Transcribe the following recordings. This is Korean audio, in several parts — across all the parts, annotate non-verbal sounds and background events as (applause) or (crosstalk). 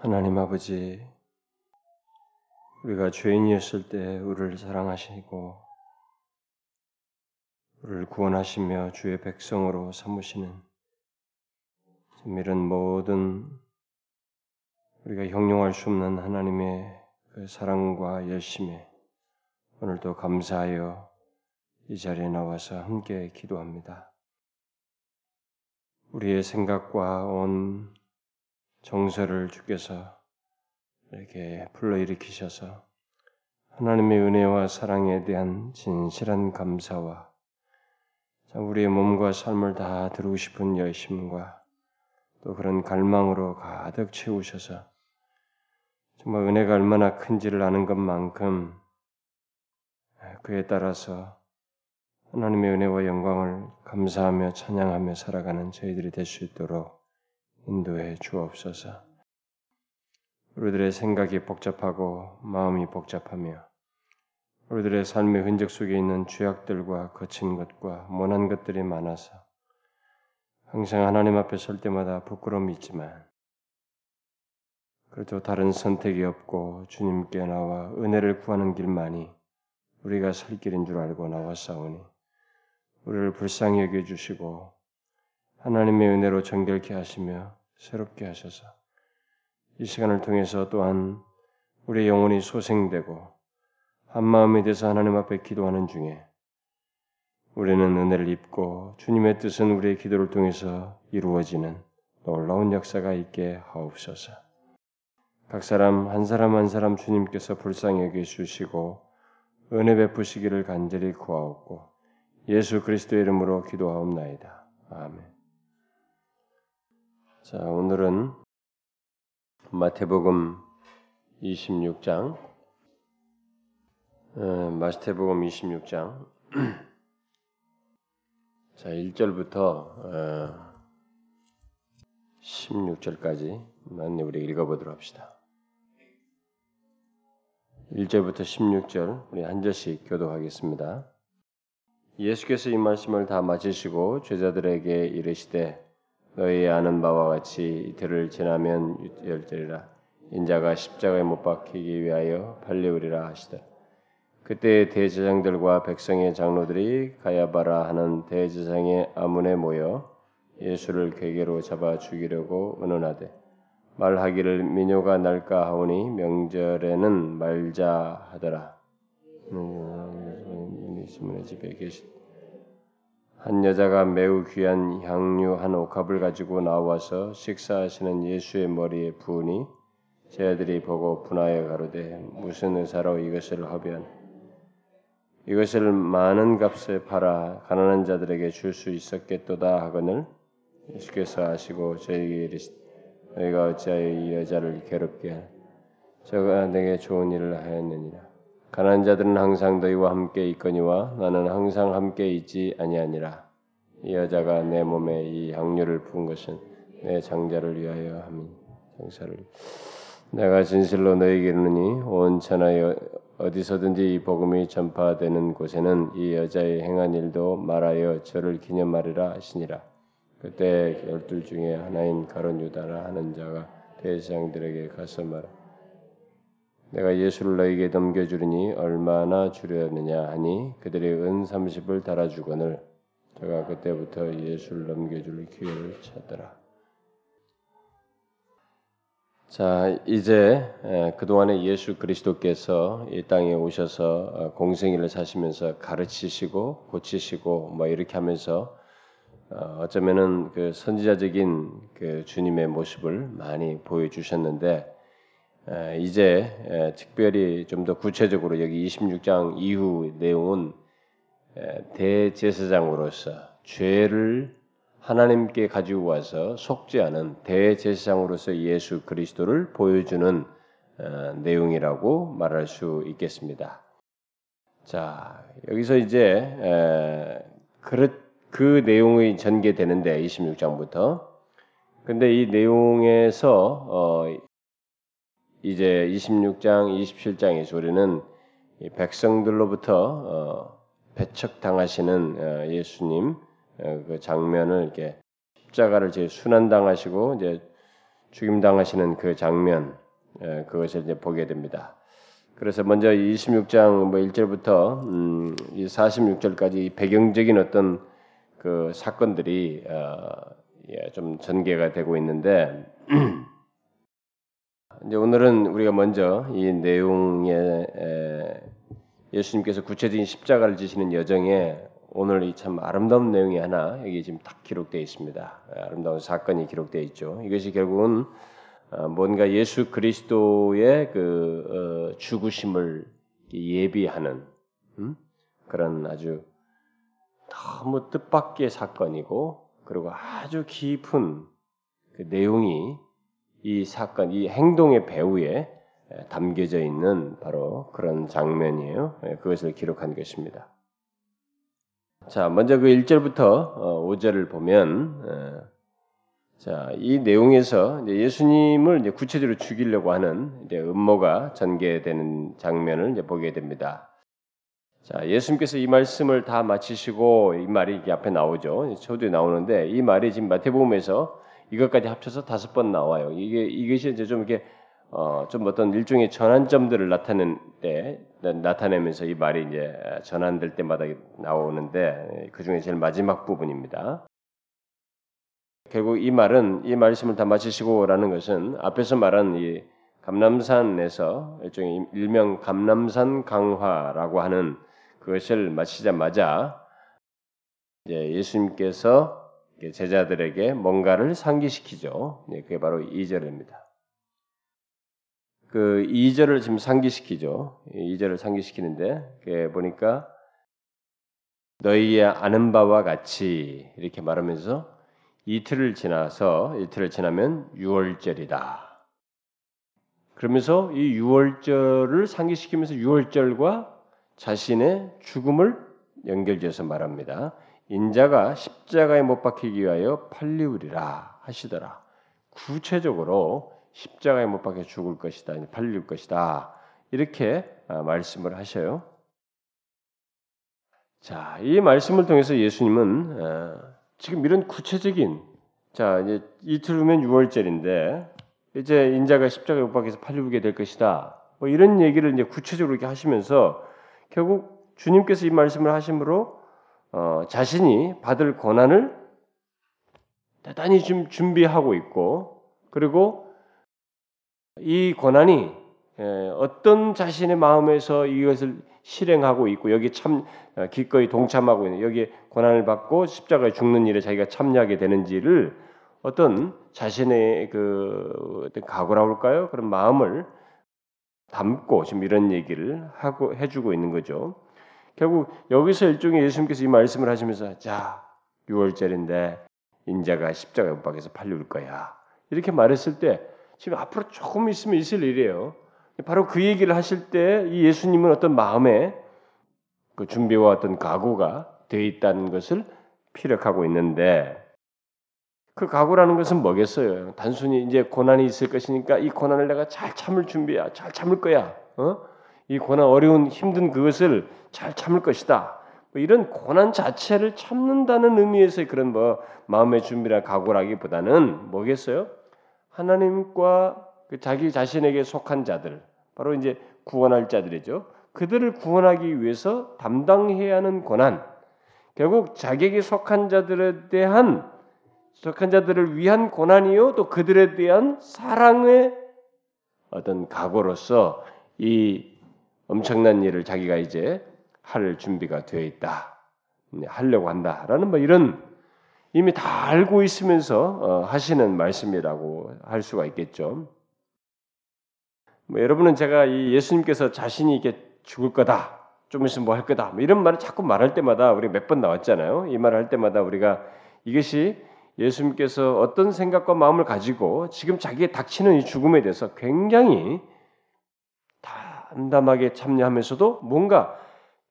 하나님 아버지, 우리가 죄인이었을 때 우리를 사랑하시고 우리를 구원하시며 주의 백성으로 삼으시는 이런 모든 우리가 형용할 수 없는 하나님의 그 사랑과 열심에 오늘도 감사하여 이 자리에 나와서 함께 기도합니다. 우리의 생각과 온 정서를 주께서 이렇게 불러일으키셔서 하나님의 은혜와 사랑에 대한 진실한 감사와 우리의 몸과 삶을 다 드리고 싶은 열심과 또 그런 갈망으로 가득 채우셔서 정말 은혜가 얼마나 큰지를 아는 것만큼 그에 따라서 하나님의 은혜와 영광을 감사하며 찬양하며 살아가는 저희들이 될 수 있도록 인도해 주옵소서. 우리들의 생각이 복잡하고 마음이 복잡하며 우리들의 삶의 흔적 속에 있는 죄악들과 거친 것과 모난 것들이 많아서 항상 하나님 앞에 설 때마다 부끄러움이 있지만 그래도 다른 선택이 없고 주님께 나와 은혜를 구하는 길만이 우리가 살 길인 줄 알고 나왔사오니 우리를 불쌍히 여겨 주시고 하나님의 은혜로 정결케 하시며 새롭게 하셔서 이 시간을 통해서 또한 우리의 영혼이 소생되고 한 마음이 돼서 하나님 앞에 기도하는 중에 우리는 은혜를 입고 주님의 뜻은 우리의 기도를 통해서 이루어지는 놀라운 역사가 있게 하옵소서. 각 사람 한 사람 한 사람 주님께서 불쌍히 여겨 주시고 은혜 베푸시기를 간절히 구하옵고 예수 그리스도의 이름으로 기도하옵나이다. 아멘. 자, 오늘은 마태복음 26장, 어, 마태복음 26장, (clears throat) 자, 1절부터 어, 16절까지 만 우리 읽어보도록 합시다. 1절부터 16절 우리 한 절씩 교도하겠습니다. 예수께서 이 말씀을 다 마치시고 제자들에게 이르시되 너희 아는 바와 같이 이틀을 지나면 열절이라 인자가 십자가에 못 박히기 위하여 팔려오리라 하시더 그때 대제장들과 백성의 장로들이 가야바라 하는 대제장의 아문에 모여 예수를 괴계로 잡아 죽이려고 의논하되 말하기를 민요가 날까 하오니 명절에는 말자 하더라. 시몬의 집에 계신 한 여자가 매우 귀한 향유 한 옥합을 가지고 나와서 식사하시는 예수의 머리에 부으니 제자들이 보고 분하여 가로되 무슨 의사로 이것을 허비한 이것을 많은 값에 팔아 가난한 자들에게 줄 수 있었겠도다 하거늘 예수께서 하시고 저에게 이르시 너희가 어찌하여 이 여자를 괴롭게 저가 내게 좋은 일을 하였느니라 가난한 자들은 항상 너희와 함께 있거니와 나는 항상 함께 있지 아니하니라. 이 여자가 내 몸에 이 향료를 부은 것은 내 장자를 위하여 함이 장사를 내가 진실로 너희에게 이르노니 온 천하에 어디서든지 이 복음이 전파되는 곳에는 이 여자의 행한 일도 말하여 저를 기념하리라 하시니라. 그때 열둘 중에 하나인 가론 유다라 하는 자가 대장들에게 가서 말하 내가 예수를 너에게 넘겨주리니 얼마나 주려느냐 하니 그들이 은 삼십을 달아주거늘 제가 그때부터 예수를 넘겨줄 기회를 찾더라. 자 이제 그동안에 예수 그리스도께서 이 땅에 오셔서 어, 공생일을 사시면서 가르치시고 고치시고 뭐 이렇게 하면서 어, 어쩌면은 그 선지자적인 그 주님의 모습을 많이 보여주셨는데 이제 특별히 좀 더 구체적으로 여기 26장 이후 내용은 대제사장으로서 죄를 하나님께 가지고 와서 속죄하는 대제사장으로서 예수 그리스도를 보여주는 어, 내용이라고 말할 수 있겠습니다. 자 여기서 이제 그 내용이 전개되는데 26장부터 근데 이 내용에서 어, 이제 26장, 27장에서 우리는 백성들로부터 어, 배척당하시는 어, 예수님 어, 그 장면을 이렇게 십자가를 제 순환당하시고 이제 죽임 당하시는 그 장면 예, 그것을 이제 보게 됩니다. 그래서 먼저 26장 뭐 1절부터 음, 이 46절까지 배경적인 어떤 그 사건들이 어, 예, 좀 전개가 되고 있는데 (clears throat) 이제 오늘은 우리가 먼저 이 내용에 에, 예수님께서 구체적인 십자가를 지시는 여정에 오늘 이 참 아름다운 내용이 하나 여기 지금 딱 기록되어 있습니다. 아름다운 사건이 기록되어 있죠. 이것이 결국은 어, 뭔가 예수 그리스도의 그 어, 죽으심을 예비하는 음? 그런 아주 너무 뜻밖의 사건이고 그리고 아주 깊은 그 내용이 이 사건, 이 행동의 배후에 담겨져 있는 바로 그런 장면이에요. 예, 그것을 기록한 것입니다. 자, 먼저 그 1절부터 5절을 어, 보면 자, 이 내용에서 예수님을 구체적으로 죽이려고 하는 음모가 전개되는 장면을 보게 됩니다. 자, 예수님께서 이 말씀을 다 마치시고 이 말이 앞에 나오죠. 초두에 나오는데 이 말이 지금 마태복음에서 이것까지 합쳐서 다섯 번 나와요. 이게 이것이 이제 좀 이렇게 어, 좀 어떤 일종의 전환점들을 나타낸 때 나타내면서 이 말이 이제 전환될 때마다 나오는데 그 중에 제일 마지막 부분입니다. 결국 이 말은 이 말씀을 다 마치시고라는 것은 앞에서 말한 이 감남산에서 일종의 일명 감남산 강화라고 하는 그것을 마치자마자 예수님께서 제자들에게 뭔가를 상기시키죠. 네, 그게 바로 2절입니다. 그 2절을 지금 상기시키죠. 2절을 상기시키는데 그게 보니까 너희의 아는 바와 같이 이렇게 말하면서 이틀을 지나서 이틀을 지나면 6월절이다. 그러면서 이 6월절을 상기시키면서 6월절과 자신의 죽음을 연결지어서 말합니다. 인자가 십자가에 못 박히기 위하여 팔리우리라 하시더라. 구체적으로 십자가에 못 박혀 죽을 것이다, 팔릴 것이다 이렇게 아, 말씀을 하셔요. 자, 이 말씀을 통해서 예수님은 어, 지금 이런 구체적인 자 이제 이틀 후면 6월절인데 이제 인자가 십자가에 못 박혀서 팔리게 될 것이다. 뭐 이런 얘기를 이제 구체적으로 이렇게 하시면서 결국 주님께서 이 말씀을 하심으로 어, 자신이 받을 고난을 대단히 좀 준비하고 있고 그리고 이 고난이 에, 어떤 자신의 마음에서 이것을 실행하고 있고 여기 참 어, 기꺼이 동참하고 있는 여기 고난을 받고 십자가에 죽는 일에 자기가 참여하게 되는지를 어떤 자신의 그 어떤 각오라고 할까요? 그런 마음을 담고 지금 이런 얘기를 하고 해주고 있는 거죠. 결국 여기서 일종의 예수님께서 이 말씀을 하시면서 자 6월절인데 인자가 십자가에 못 박혀서 팔려올 거야 이렇게 말했을 때 지금 앞으로 조금 있으면 있을 일이에요. 바로 그 얘기를 하실 때 이 예수님은 어떤 마음에 그 준비와 어떤 각오가 되어 있다는 것을 피력하고 있는데 그 각오라는 것은 뭐겠어요? 단순히 이제 고난이 있을 것이니까 이 고난을 내가 잘 참을 준비야, 잘 참을 거야. 어? 이 고난 어려운 힘든 그것을 잘 참을 것이다. 뭐 이런 고난 자체를 참는다는 의미에서의 그런 뭐 마음의 준비나 각오라기보다는 뭐겠어요? 하나님과 그 자기 자신에게 속한 자들, 바로 이제 구원할 자들이죠. 그들을 구원하기 위해서 담당해야 하는 고난, 결국 자기에게 속한 자들에 대한 속한 자들을 위한 고난이요, 또 그들에 대한 사랑의 어떤 각오로서 이 엄청난 일을 자기가 이제 할 준비가 되어 있다, 하려고 한다라는 뭐 이런 이미 다 알고 있으면서 어, 하시는 말씀이라고 할 수가 있겠죠. 뭐 여러분은 제가 이 예수님께서 자신이 이게 죽을 거다, 좀 있으면 뭐 할 거다, 뭐 이런 말을 자꾸 말할 때마다 우리 몇 번 나왔잖아요. 이 말을 할 때마다 우리가 이것이 예수님께서 어떤 생각과 마음을 가지고 지금 자기의 닥치는 이 죽음에 대해서 굉장히 담담하게 참여하면서도 뭔가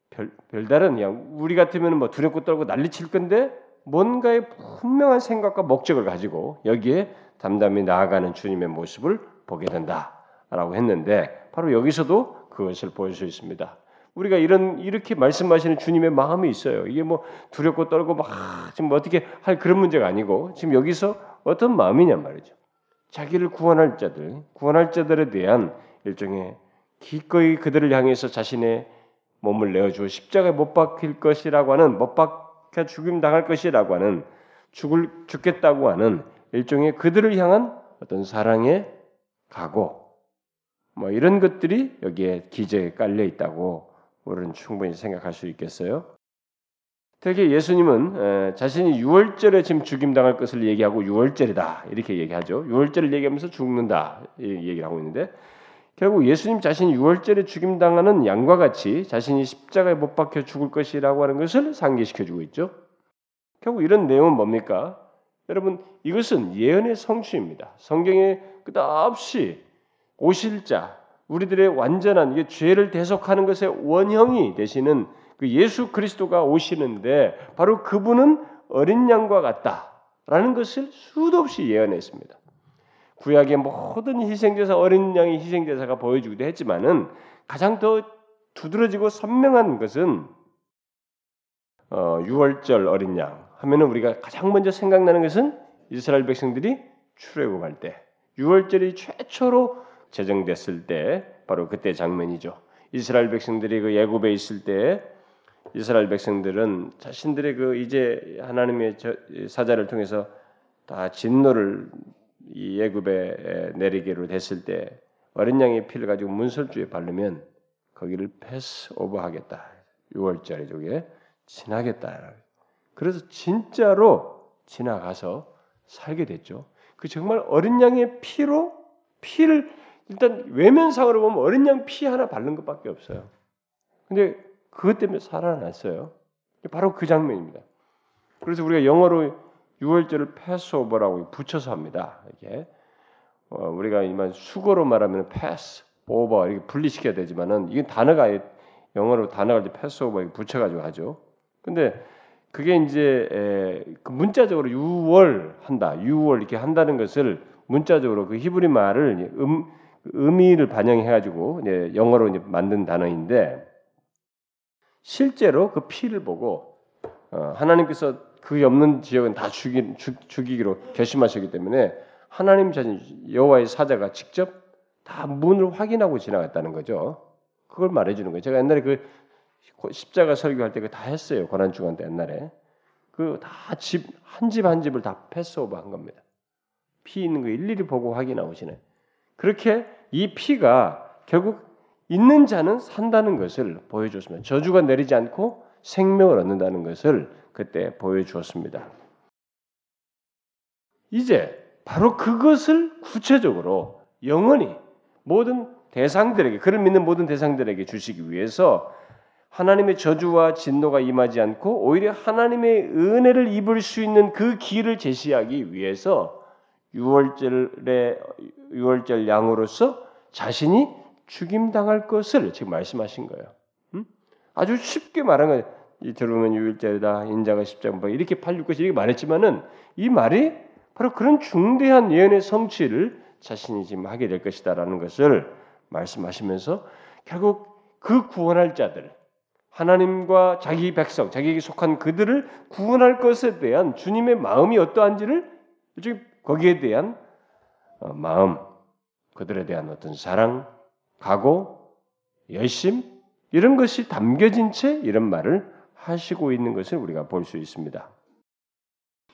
별, 별다른 그냥 우리 같으면 뭐 두렵고 떨고 난리칠 건데 뭔가의 분명한 생각과 목적을 가지고 여기에 담담히 나아가는 주님의 모습을 보게 된다라고 했는데 바로 여기서도 그것을 볼수 있습니다. 우리가 이런 이렇게 말씀하시는 주님의 마음이 있어요. 이게 뭐 두렵고 떨고 막 지금 어떻게 할 그런 문제가 아니고 지금 여기서 어떤 마음이냐 말이죠. 자기를 구원할 자들, 구원할 자들에 대한 일종의 기꺼이 그들을 향해서 자신의 몸을 내어주어 십자가에 못 박힐 것이라고 하는 못 박혀 죽임 당할 것이라고 하는 죽을 죽겠다고 하는 일종의 그들을 향한 어떤 사랑의 각오 뭐 이런 것들이 여기에 기저에 깔려 있다고 우리는 충분히 생각할 수 있겠어요. 특히 예수님은 자신이 유월절에 지금 죽임 당할 것을 얘기하고 유월절이다 이렇게 얘기하죠. 유월절을 얘기하면서 죽는다 얘기를 하고 있는데 결국 예수님 자신이 유월절에 죽임 당하는 양과 같이 자신이 십자가에 못 박혀 죽을 것이라고 하는 것을 상기시켜 주고 있죠. 결국 이런 내용은 뭡니까? 여러분 이것은 예언의 성취입니다. 성경에 끝없이 오실 자, 우리들의 완전한 이게 죄를 대속하는 것의 원형이 되시는 그 예수 그리스도가 오시는데 바로 그분은 어린 양과 같다라는 것을 수도 없이 예언했습니다. 구약의 모든 희생제사 어린 양의 희생제사가 보여주기도 했지만은 가장 더 두드러지고 선명한 것은 어, 6월절 어린 양 하면은 우리가 가장 먼저 생각나는 것은 이스라엘 백성들이 출애굽할 때 6월절이 최초로 제정됐을 때 바로 그때 장면이죠. 이스라엘 백성들이 그 예굽에 있을 때 이스라엘 백성들은 자신들의 그 이제 하나님의 사자를 통해서 다 진노를 이 예굽에 내리기로 됐을 때 어린 양의 피를 가지고 문설주에 바르면 거기를 패스 오버하겠다. 6월절에 저게 지나겠다. 그래서 진짜로 지나가서 살게 됐죠. 그 정말 어린 양의 피로 피를 일단 외면상으로 보면 어린 양 피 하나 바른 것밖에 없어요. 근데 그것 때문에 살아났어요. 바로 그 장면입니다. 그래서 우리가 영어로 6월절을 패스오버라고 붙여서 합니다. 이게 어, 우리가 이만 수거로 말하면 패스 오버 이렇게 분리시켜야 되지만은 이게 단어가 영어로 단어가 이제 패스오버 붙여가지고 하죠. 근데 그게 이제 에, 그 문자적으로 6월 한다, 6월 이렇게 한다는 것을 문자적으로 그 히브리 말을 음, 의미를 반영해가지고 이제 영어로 이제 만든 단어인데 실제로 그 피를 보고 어, 하나님께서 그 없는 지역은 다 죽이, 죽, 죽이 기로 결심하셨기 때문에 하나님 자신 여호와의 사자가 직접 다 문을 확인하고 지나갔다는 거죠. 그걸 말해주는 거예요. 제가 옛날에 그 십자가 설교할 때 그 다 했어요. 고난 주간 때 옛날에 그 다 집 한 집 한 집을 다 패스오버 한 겁니다. 피 있는 거 일일이 보고 확인하고 시네. 그렇게 이 피가 결국 있는 자는 산다는 것을 보여줬습니다. 저주가 내리지 않고 생명을 얻는다는 것을 그때 보여주었습니다. 이제 바로 그것을 구체적으로 영원히 모든 대상들에게 그를 믿는 모든 대상들에게 주시기 위해서 하나님의 저주와 진노가 임하지 않고 오히려 하나님의 은혜를 입을 수 있는 그 길을 제시하기 위해서 유월절의 유월절 양으로서 자신이 죽임 당할 것을 지금 말씀하신 거예요. 음? 아주 쉽게 말한 거예요. 이 들으면 유일절이다 인자가 십자가 뭐 이렇게 팔릴 것이 이렇게 말했지만은 이 말이 바로 그런 중대한 예언의 성취를 자신이 지금 하게 될 것이다라는 것을 말씀하시면서 결국 그 구원할 자들 하나님과 자기 백성 자기에게 속한 그들을 구원할 것에 대한 주님의 마음이 어떠한지를 거기에 대한 어, 마음 그들에 대한 어떤 사랑 각오 열심 이런 것이 담겨진 채 이런 말을 하시고 있는 것을 우리가 볼 수 있습니다.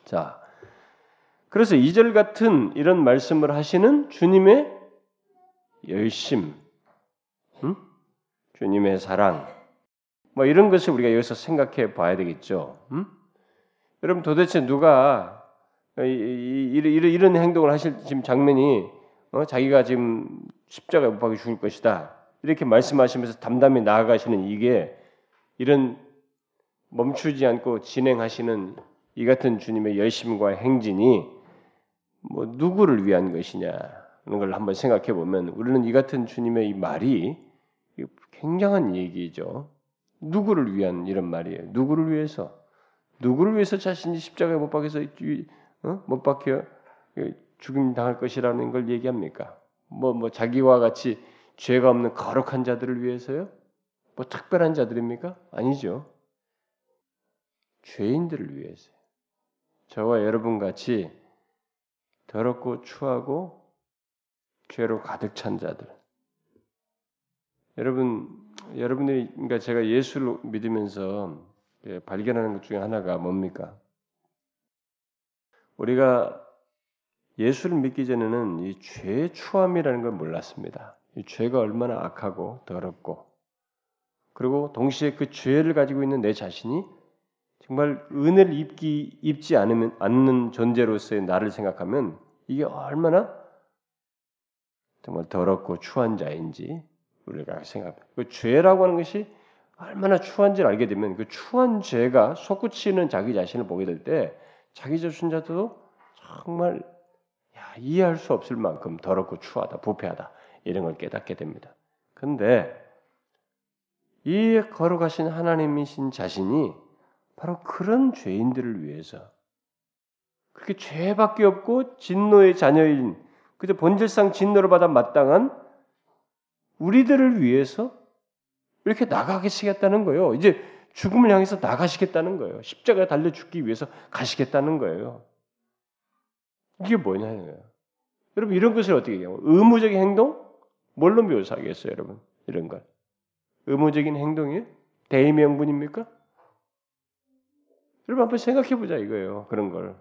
자, 그래서 이 절 같은 이런 말씀을 하시는 주님의 열심, 음? 주님의 사랑, 뭐 이런 것을 우리가 여기서 생각해 봐야 되겠죠. 음? 여러분 도대체 누가 이, 이, 이런 행동을 하실 지금 장면이 어? 자기가 지금 십자가에 못 박혀 죽을 것이다 이렇게 말씀하시면서 담담히 나아가시는 이게 이런 멈추지 않고 진행하시는 이 같은 주님의 열심과 행진이 뭐 누구를 위한 것이냐는 걸 한번 생각해 보면 우리는 이 같은 주님의 이 말이 굉장한 얘기죠. 누구를 위한 이런 말이에요. 누구를 위해서? 누구를 위해서 자신이 십자가에 못 박혀서 어? 못 박혀 죽임 당할 것이라는 걸 얘기합니까? 뭐뭐 뭐 자기와 같이 죄가 없는 거룩한 자들을 위해서요? 뭐 특별한 자들입니까? 아니죠. 죄인들을 위해서 저와 여러분 같이 더럽고 추하고 죄로 가득 찬 자들. 여러분, 여러분들이 그러니까 제가 예수를 믿으면서 예, 발견하는 것 중에 하나가 뭡니까? 우리가 예수를 믿기 전에는 이 죄의 추함이라는 걸 몰랐습니다. 이 죄가 얼마나 악하고 더럽고 그리고 동시에 그 죄를 가지고 있는 내 자신이 정말 은혜를 입기 입지 않으면 않는 존재로서의 나를 생각하면 이게 얼마나 정말 더럽고 추한 자인지 우리가 생각합니다. 그 죄라고 하는 것이 얼마나 추한지를 알게 되면 그 추한 죄가 솟구치는 자기 자신을 보게 될 때 자기 자신자도 정말 야, 이해할 수 없을 만큼 더럽고 추하다, 부패하다 이런 걸 깨닫게 됩니다. 근데 이 걸어가신 하나님이신 자신이 바로 그런 죄인들을 위해서 그렇게 죄밖에 없고 진노의 자녀인 그저 본질상 진노를 받아 마땅한 우리들을 위해서 이렇게 나가시겠다는 거예요. 이제 죽음을 향해서 나가시겠다는 거예요. 십자가 달려 죽기 위해서 가시겠다는 거예요. 이게 뭐냐는 거예요. 여러분 이런 것을 어떻게 얘기해요? 의무적인 행동? 뭘로 묘사하겠어요, 여러분? 이런 걸. 의무적인 행동이에요? 대의명분입니까? 여러분 한번 생각해 보자 이거예요. 그런 걸.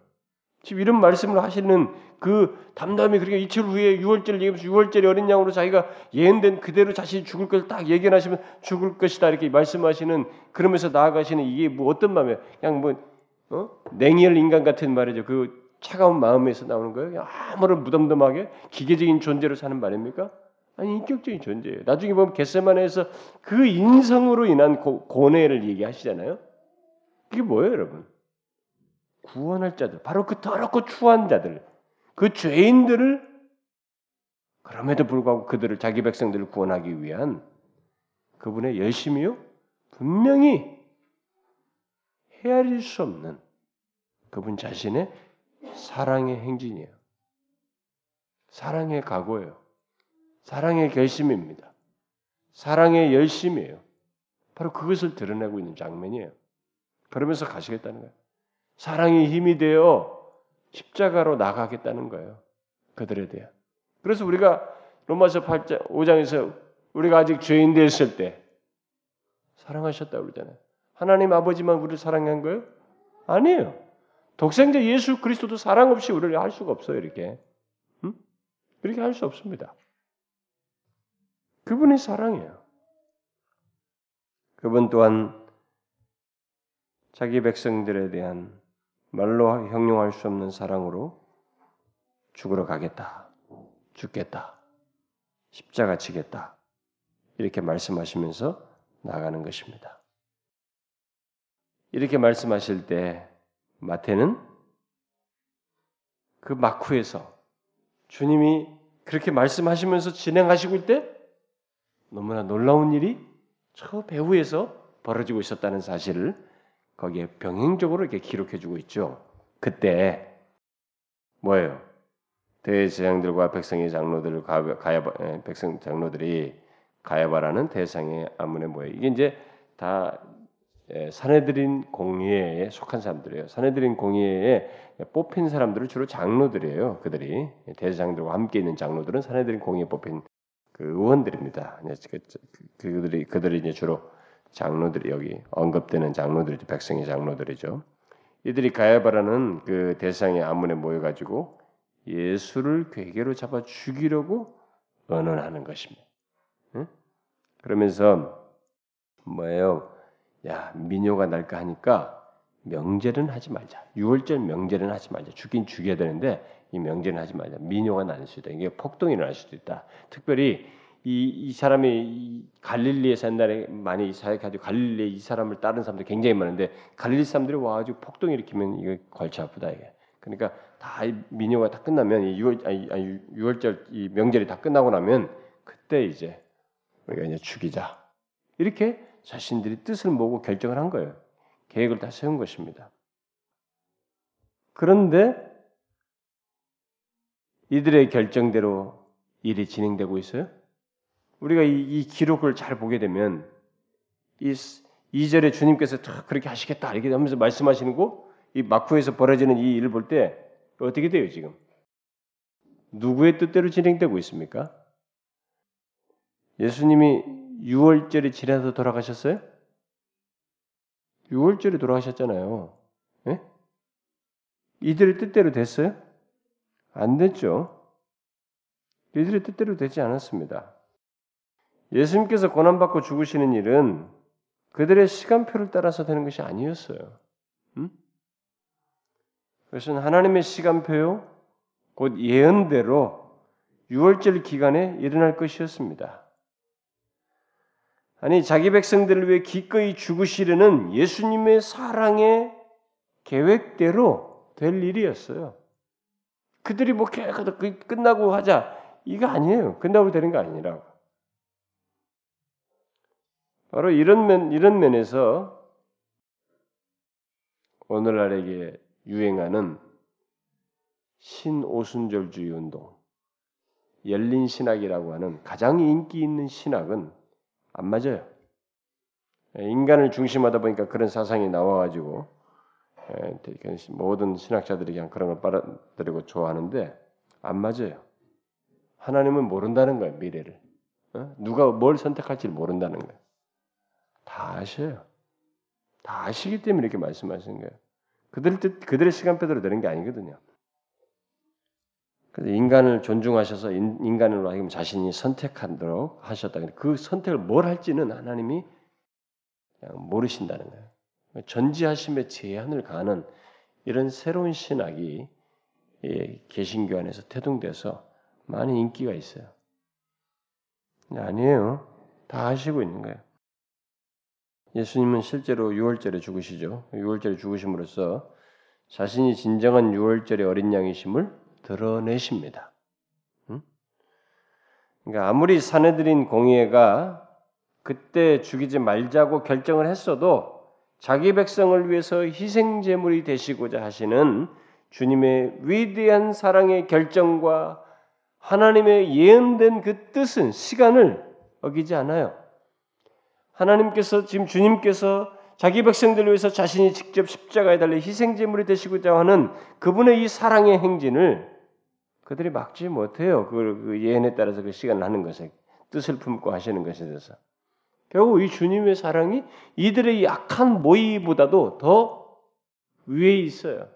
지금 이런 말씀을 하시는 그 담담히 그렇게 이틀 후에 6월절 얘기하면서 6월절에 어린 양으로 자기가 예언된 그대로 자신이 죽을 것을 딱 예견하시면 죽을 것이다 이렇게 말씀하시는 그러면서 나아가시는 이게 뭐 어떤 마음이에요? 그냥 뭐 어? 냉혈 인간 같은 말이죠. 그 차가운 마음에서 나오는 거예요. 아무런 무덤덤하게 기계적인 존재로 사는 말입니까? 아니 인격적인 존재예요. 나중에 보면 겟세만에서 그 인성으로 인한 고, 고뇌를 얘기하시잖아요. 그게 뭐예요, 여러분? 구원할 자들, 바로 그 더럽고 추한 자들, 그 죄인들을 그럼에도 불구하고 그들을 자기 백성들을 구원하기 위한 그분의 열심이요 분명히 헤아릴 수 없는 그분 자신의 사랑의 행진이에요. 사랑의 각오예요. 사랑의 결심입니다. 사랑의 열심이에요. 바로 그것을 드러내고 있는 장면이에요. 그러면서 가시겠다는 거예요. 사랑의 힘이 되어 십자가로 나가겠다는 거예요. 그들에 대한. 그래서 우리가 로마서 8장, 5장에서 우리가 아직 죄인 되었을 때 사랑하셨다고 그러잖아요. 하나님 아버지만 우리를 사랑한 거예요? 아니에요. 독생자 예수 그리스도도 사랑 없이 우리를 할 수가 없어요, 이렇게. 응? 그렇게 할 수 없습니다. 그분이 사랑이에요. 그분 또한 자기 백성들에 대한 말로 형용할 수 없는 사랑으로 죽으러 가겠다. 죽겠다. 십자가 치겠다. 이렇게 말씀하시면서 나가는 것입니다. 이렇게 말씀하실 때 마태는 그 마쿠에서 주님이 그렇게 말씀하시면서 진행하시고 있때 너무나 놀라운 일이 저 배후에서 벌어지고 있었다는 사실을 거기에 병행적으로 이렇게 기록해주고 있죠. 그때 뭐예요? 대제장들과 백성의 장로들 가야바 예, 백성 장로들이 가야바라는 대상의 안문에 모여 이게 이제 다 예, 사내들인 공예에 속한 사람들이에요. 사내들인 공예에 뽑힌 사람들은 주로 장로들이에요. 그들이 대제장들과 함께 있는 장로들은 사내들인 공예에 뽑힌 그 의원들입니다. 그, 그, 그들이 그들이 이제 주로 장로들이 여기 언급되는 장로들이죠. 백성의 장로들이죠. 이들이 가야바라는 그 대상의 안문에 모여가지고 예수를 괴계로 잡아 죽이려고 언언하는 것입니다. 응? 그러면서 뭐예요? 야 민요가 날까 하니까 명제는 하지 말자. 6월절 명제는 하지 말자. 죽긴 죽여야 되는데 이 명제는 하지 말자. 민요가 날 수도 있다. 이게 폭동이 날 수도 있다. 특별히 이, 이 사람이 이 갈릴리에서 옛날에 많이 사역하고 갈릴리에 이 사람을 따른 사람들 굉장히 많은데 갈릴리 사람들이 와가지고 폭동 일으키면 이거 골치 아프다 이게. 그러니까 다 민요가 다 끝나면 이 6월 아니, 아니 6월절 이 명절이 다 끝나고 나면 그때 이제 우리가 이제 죽이자 이렇게 자신들이 뜻을 모으고 결정을 한 거예요. 계획을 다 세운 것입니다. 그런데 이들의 결정대로 일이 진행되고 있어요. 우리가 이, 이 기록을 잘 보게 되면 이 2절에 주님께서 그렇게 하시겠다 이렇게 하면서 말씀하시는 거, 이 마쿠에서 벌어지는 이 일을 볼 때 어떻게 돼요 지금? 누구의 뜻대로 진행되고 있습니까? 예수님이 6월절이 지나서 돌아가셨어요? 6월절에 돌아가셨잖아요. 예? 이들의 뜻대로 됐어요? 안 됐죠. 이들의 뜻대로 되지 않았습니다. 예수님께서 고난받고 죽으시는 일은 그들의 시간표를 따라서 되는 것이 아니었어요. 음? 그것은 하나님의 시간표요, 곧 예언대로 6월절 기간에 일어날 것이었습니다. 아니 자기 백성들을 위해 기꺼이 죽으시려는 예수님의 사랑의 계획대로 될 일이었어요. 그들이 뭐 끝나고 하자 이거 아니에요. 끝나고 되는 거 아니라고. 바로 이런 면 이런 면에서 오늘날에게 유행하는 신오순절주의 운동, 열린 신학이라고 하는 가장 인기 있는 신학은 안 맞아요. 인간을 중심하다 보니까 그런 사상이 나와가지고 모든 신학자들이 그냥 그런 걸 빨아들이고 좋아하는데 안 맞아요. 하나님은 모른다는 거예요 미래를. 어? 누가 뭘 선택할지 모른다는 거예요. 다 아셔요. 다 아시기 때문에 이렇게 말씀하시는 거예요. 그들 뜻, 그들의 시간표대로 되는 게 아니거든요. 그래서 인간을 존중하셔서 인, 간으로 하여금 자신이 선택하도록 하셨다. 그 선택을 뭘 할지는 하나님이 모르신다는 거예요. 전지하심의 제한을 가는 이런 새로운 신학이 개신교 안에서 태동돼서 많이 인기가 있어요. 아니에요. 다 하시고 있는 거예요. 예수님은 실제로 6월절에 죽으시죠. 6월절에 죽으심으로써 자신이 진정한 6월절의 어린 양이심을 드러내십니다. 그러니까 아무리 사내들인 공예가 그때 죽이지 말자고 결정을 했어도 자기 백성을 위해서 희생 제물이 되시고자 하시는 주님의 위대한 사랑의 결정과 하나님의 예언된 그 뜻은 시간을 어기지 않아요. 하나님께서 지금 주님께서 자기 백성들을 위해서 자신이 직접 십자가에 달려 희생 제물이 되시고자 하는 그분의 이 사랑의 행진을 그들이 막지 못해요. 그 예언에 따라서 그 시간을 하는 것에 뜻을 품고 하시는 것에 대해서 결국 이 주님의 사랑이 이들의 약한 모의보다도 더 위에 있어요.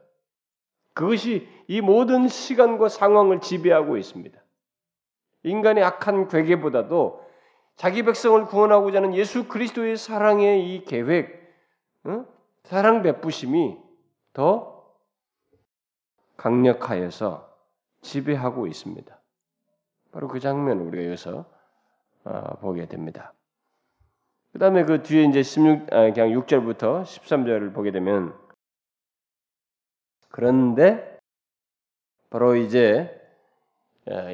그것이 이 모든 시간과 상황을 지배하고 있습니다. 인간의 악한 괴계보다도 자기 백성을 구원하고자 하는 예수 그리스도의 사랑의 이 계획, 어? 사랑 베푸심이 더 강력하여서 지배하고 있습니다. 바로 그 장면을 우리가 여기서 어, 보게 됩니다. 그 다음에 그 뒤에 이제 16, 아, 그냥 6절부터 13절을 보게 되면 그런데 바로 이제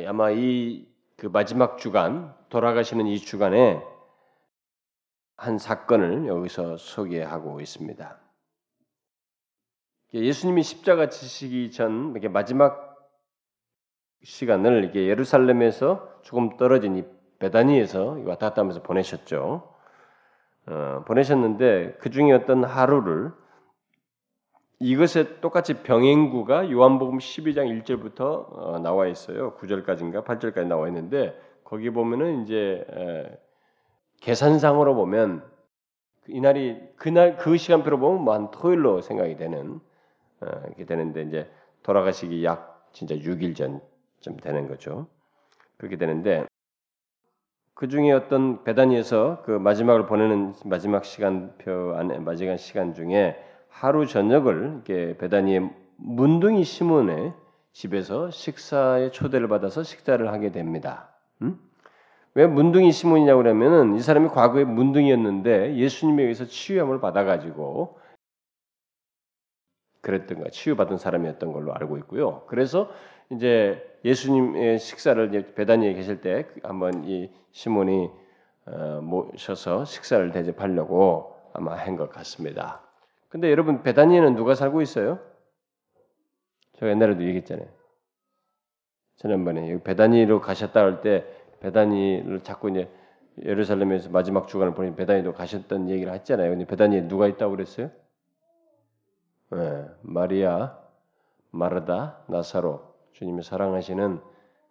아마 이 그 마지막 주간 돌아가시는 이 주간에 한 사건을 여기서 소개하고 있습니다. 예수님이 십자가 지시기 전 이렇게 마지막 시간을 이게 예루살렘에서 조금 떨어진 이 베다니에서 왔다 갔다 하면서 보내셨죠. 어, 보내셨는데 그 중에 어떤 하루를 이것에 똑같이 병행구가 요한복음 12장 1절부터 어, 나와 있어요. 9절까지인가 8절까지 나와 있는데 거기 보면은 이제 에, 계산상으로 보면 이날이 그날 그 시간표로 보면 뭐 한 토요일로 생각이 되는 어, 이렇게 되는데 이제 돌아가시기 약 진짜 6일 전쯤 되는 거죠. 그렇게 되는데 그 중에 어떤 배단위에서 그 마지막을 보내는 마지막 시간표 안에 마지막 시간 중에 하루 저녁을 이렇게 배단위의 문둥이 시몬의 집에서 식사에 초대를 받아서 식사를 하게 됩니다. 음? 왜 문둥이 시몬이냐고 그러면은 이 사람이 과거에 문둥이였는데 예수님에 의해서 치유함을 받아가지고 그랬던 거 치유받은 사람이었던 걸로 알고 있고요. 그래서 이제 예수님의 식사를 배단위에 계실 때 한번 이 시몬이 어, 모셔서 식사를 대접하려고 아마 한 것 같습니다. 근데 여러분 베다니에는 누가 살고 있어요? 제가 옛날에도 얘기했잖아요. 지난번에 베다니로 가셨다 할 때 베다니를 자꾸 이제 예루살렘에서 마지막 주간을 보니 베다니도 가셨던 얘기를 했잖아요. 근데 베다니에 누가 있다고 그랬어요? 네, 마리아, 마르다, 나사로 주님이 사랑하시는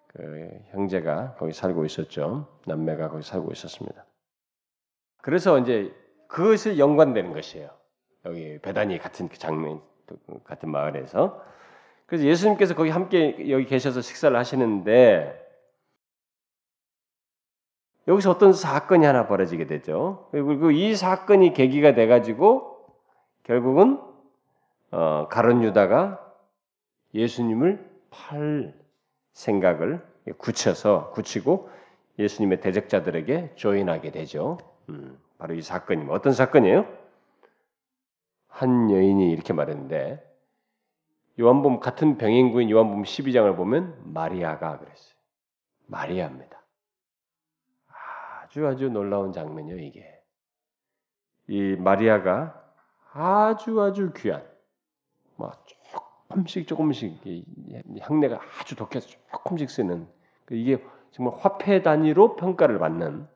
그 형제가 거기 살고 있었죠. 남매가 거기 살고 있었습니다. 그래서 이제 그것을 연관되는 것이에요. 여기 베다니 같은 그 장면 같은 마을에서 그래서 예수님께서 거기 함께 여기 계셔서 식사를 하시는데 여기서 어떤 사건이 하나 벌어지게 되죠. 그리고 이 사건이 계기가 돼가지고 결국은 어, 가론 유다가 예수님을 팔 생각을 굳혀서 굳히고 예수님의 대적자들에게 조인하게 되죠. 음, 바로 이 사건이 어떤 사건이에요? 한 여인이 이렇게 말했는데 요한복음 같은 병행구인 요한복음 12장을 보면 마리아가 그랬어요. 마리아입니다. 아주 아주 놀라운 장면이요 이게. 이 마리아가 아주 아주 귀한 뭐 조금씩 조금씩 향내가 아주 독해서 조금씩 쓰는 그 이게 정말 화폐 단위로 평가를 받는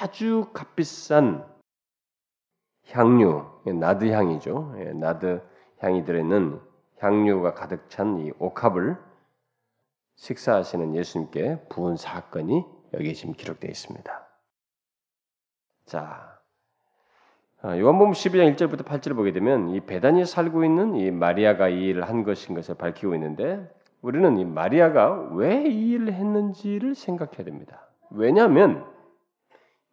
아주 값비싼 향유, 나드 향이죠. 예, 나드 향이 들어있는 향유가 가득 찬 이 옥합을 식사하시는 예수님께 부은 사건이 여기에 지금 기록되어 있습니다. 자, 아, 요한복음 12장 1절부터 8절을 보게 되면 이 베단이 살고 있는 이 마리아가 이 일을 한 것인 것을 밝히고 있는데 우리는 이 마리아가 왜 이 일을 했는지를 생각해야 됩니다. 왜냐하면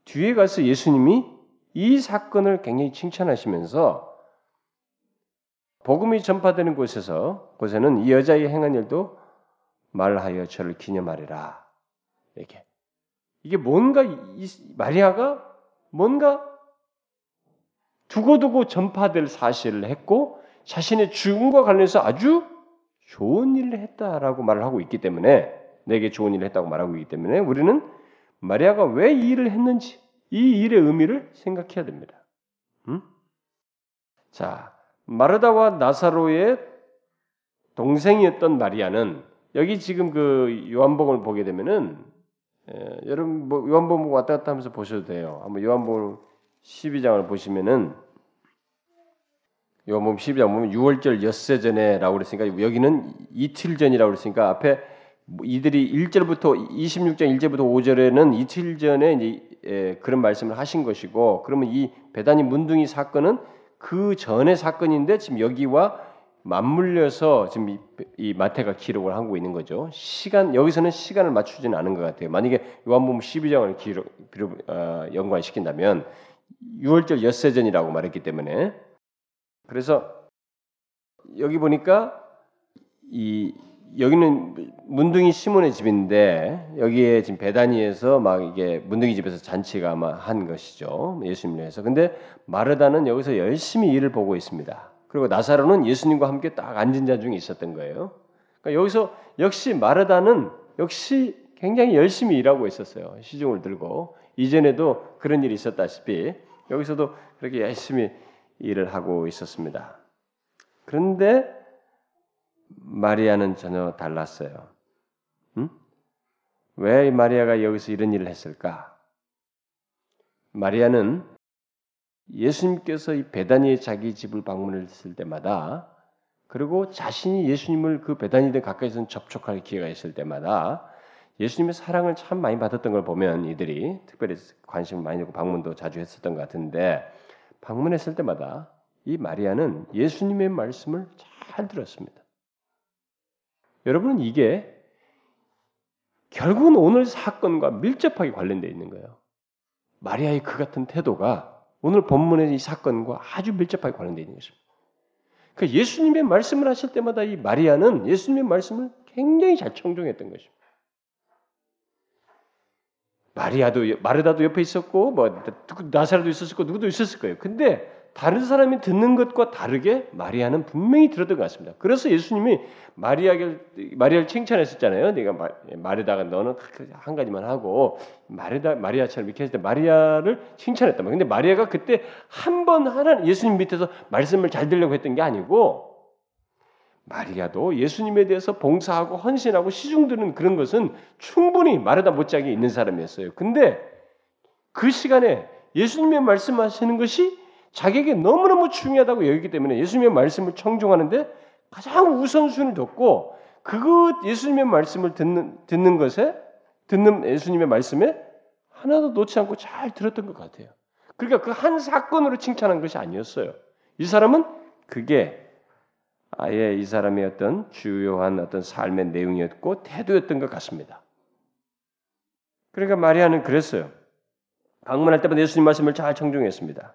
뒤에 가서 예수님이 이 사건을 굉장히 칭찬하시면서 복음이 전파되는 곳에서 곳에는 이 여자의 행한 일도 말하여 저를 기념하리라 이렇게 이게 뭔가 이 마리아가 뭔가 두고두고 전파될 사실을 했고 자신의 죽음과 관련해서 아주 좋은 일을 했다라고 말을 하고 있기 때문에 내게 좋은 일을 했다고 말하고 있기 때문에 우리는 마리아가 왜 이 일을 했는지 이 일의 의미를 생각해야 됩니다. 음? 자, 마르다와 나사로의 동생이었던 마리아는 여기 지금 그 요한복음을 보게 되면은 예, 여러분 뭐 요한복음 왔다 갔다 하면서 보셔도 돼요. 한번 요한복음 12장을 보시면은 요한복음 12장 보면 6월절 엿새 전에라고 그랬으니까 여기는 이틀 전이라고 그랬으니까 앞에 이들이 1절부터 26장 1절부터 5절에는 이틀 전에 이제 예, 그런 말씀을 하신 것이고 그러면 이 배단이 문둥이 사건은 그 전의 사건인데 지금 여기와 맞물려서 지금 이, 이 마태가 기록을 하고 있는 거죠. 시간 여기서는 시간을 맞추지는 않은 것 같아요. 만약에 요한복음 12장을 기록, 기록 어, 연관시킨다면 6월절 엿새전이라고 말했기 때문에 그래서 여기 보니까 이 여기는 문둥이 시몬의 집인데 여기에 지금 베다니에서 막 이게 문둥이 집에서 잔치가 아마 한 것이죠 예수님을 위해서. 근데 마르다는 여기서 열심히 일을 보고 있습니다. 그리고 나사로는 예수님과 함께 딱 앉은 자 중에 있었던 거예요. 그러니까 여기서 역시 마르다는 역시 굉장히 열심히 일하고 있었어요. 시중을 들고 이전에도 그런 일이 있었다시피 여기서도 그렇게 열심히 일을 하고 있었습니다. 그런데 마리아는 전혀 달랐어요. 응? 왜 마리아가 여기서 이런 일을 했을까? 마리아는 예수님께서 이 베다니의 자기 집을 방문했을 때마다 그리고 자신이 예수님을 그 베다니에 가까이서 접촉할 기회가 있을 때마다 예수님의 사랑을 참 많이 받았던 걸 보면 이들이 특별히 관심을 많이 갖고 방문도 자주 했었던 것 같은데 방문했을 때마다 이 마리아는 예수님의 말씀을 잘 들었습니다. 여러분은 이게 결국은 오늘 사건과 밀접하게 관련되어 있는 거예요. 마리아의 그 같은 태도가 오늘 본문의 이 사건과 아주 밀접하게 관련되어 있는 것입니다. 그러니까 예수님의 말씀을 하실 때마다 이 마리아는 예수님의 말씀을 굉장히 잘 청종했던 것입니다. 마리아도 마르다도 옆에 있었고 뭐 나사로도 있었을 거 누구도 있었을 거예요. 근데 다른 사람이 듣는 것과 다르게 마리아는 분명히 들었던 것 같습니다. 그래서 예수님이 마리아를 마리아를 칭찬했었잖아요. 네가 마르다가 너는 한 가지만 하고 마르다 마리아처럼 이렇게 했을 때 마리아를 말이에요. 근데 마리아가 그때 한 번 하나 예수님 밑에서 말씀을 잘 들려고 했던 게 아니고 마리아도 예수님에 대해서 봉사하고 헌신하고 시중 드는 그런 것은 충분히 마르다 못지않게 있는 사람이었어요. 근데 그 시간에 예수님의 말씀하시는 것이 자기에게 너무너무 중요하다고 여기기 때문에 예수님의 말씀을 청중하는데 가장 우선순위를 뒀고 그거 예수님의 말씀을 듣는 듣는 것에 듣는 예수님의 말씀에 하나도 놓지 않고 잘 들었던 것 같아요. 그러니까 그 한 사건으로 칭찬한 것이 아니었어요. 이 사람은 그게 아예 이 사람의 어떤 주요한 어떤 삶의 내용이었고 태도였던 것 같습니다. 그러니까 마리아는 그랬어요. 방문할 때마다 예수님 말씀을 잘 청중했습니다.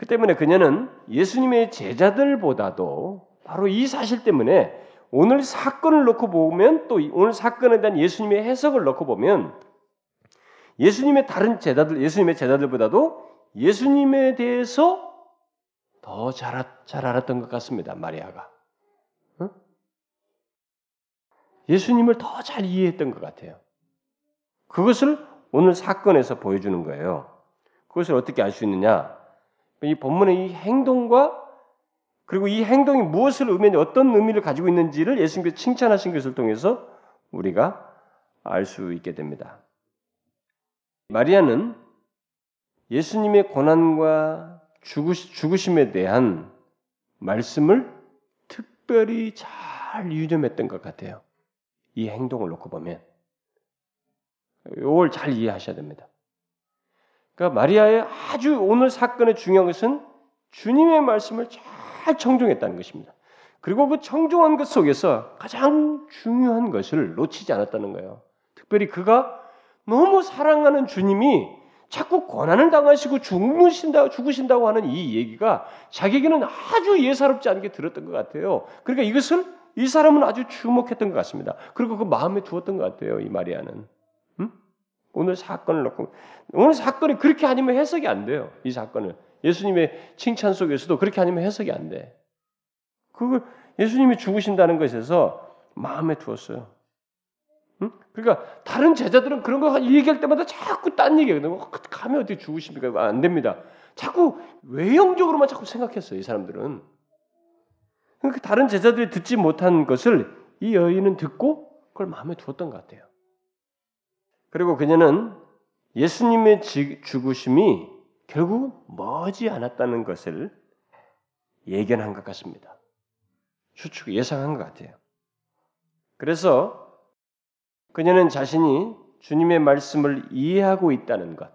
그 때문에 그녀는 예수님의 제자들보다도 바로 이 사실 때문에 오늘 사건을 놓고 보면 또 오늘 사건에 대한 예수님의 해석을 놓고 보면 예수님의 다른 제자들, 예수님의 제자들보다도 예수님에 대해서 더잘잘 알았던 것 같습니다. 마리아가. 응? 예수님을 더 잘 이해했던 것 같아요. 그것을 오늘 사건에서 보여주는 거예요. 그것을 어떻게 알 수 있느냐? 이 본문의 이 행동과 그리고 이 행동이 무엇을 의미하는 어떤 의미를 가지고 있는지를 예수님께서 칭찬하신 것을 통해서 우리가 알 수 있게 됩니다. 마리아는 예수님의 고난과 죽으심에 대한 말씀을 특별히 잘 유념했던 것 같아요. 이 행동을 놓고 보면. 이걸 잘 이해하셔야 됩니다. 그러니까 마리아의 아주 오늘 사건의 중요한 것은 주님의 말씀을 잘 청종했다는 것입니다. 그리고 그 청종한 것 속에서 가장 중요한 것을 놓치지 않았다는 거예요. 특별히 그가 너무 사랑하는 주님이 자꾸 고난을 당하시고 죽으신다, 죽으신다고 하는 이 얘기가 자기에게는 아주 예사롭지 않게 들었던 것 같아요. 그러니까 이것을 이 사람은 아주 주목했던 것 같습니다. 그리고 그 마음에 두었던 것 같아요. 이 마리아는. 음? 오늘 사건을 놓고 오늘 사건이 그렇게 아니면 해석이 안 돼요. 이 사건을 예수님의 칭찬 속에서도 그렇게 아니면 해석이 안 돼. 그걸 예수님이 죽으신다는 것에서 마음에 두었어요. 응? 그러니까 다른 제자들은 그런 거 얘기할 때마다 자꾸 딴 얘기하거든요. 가면 어떻게 죽으십니까? 안 됩니다. 자꾸 외형적으로만 자꾸 생각했어요. 이 사람들은. 그러니까 다른 제자들이 듣지 못한 것을 이 여인은 듣고 그걸 마음에 두었던 것 같아요. 그리고 그녀는 예수님의 죽으심이 결국 머지 않았다는 것을 예견한 것 같습니다. 추측 예상한 것 같아요. 그래서 그녀는 자신이 주님의 말씀을 이해하고 있다는 것,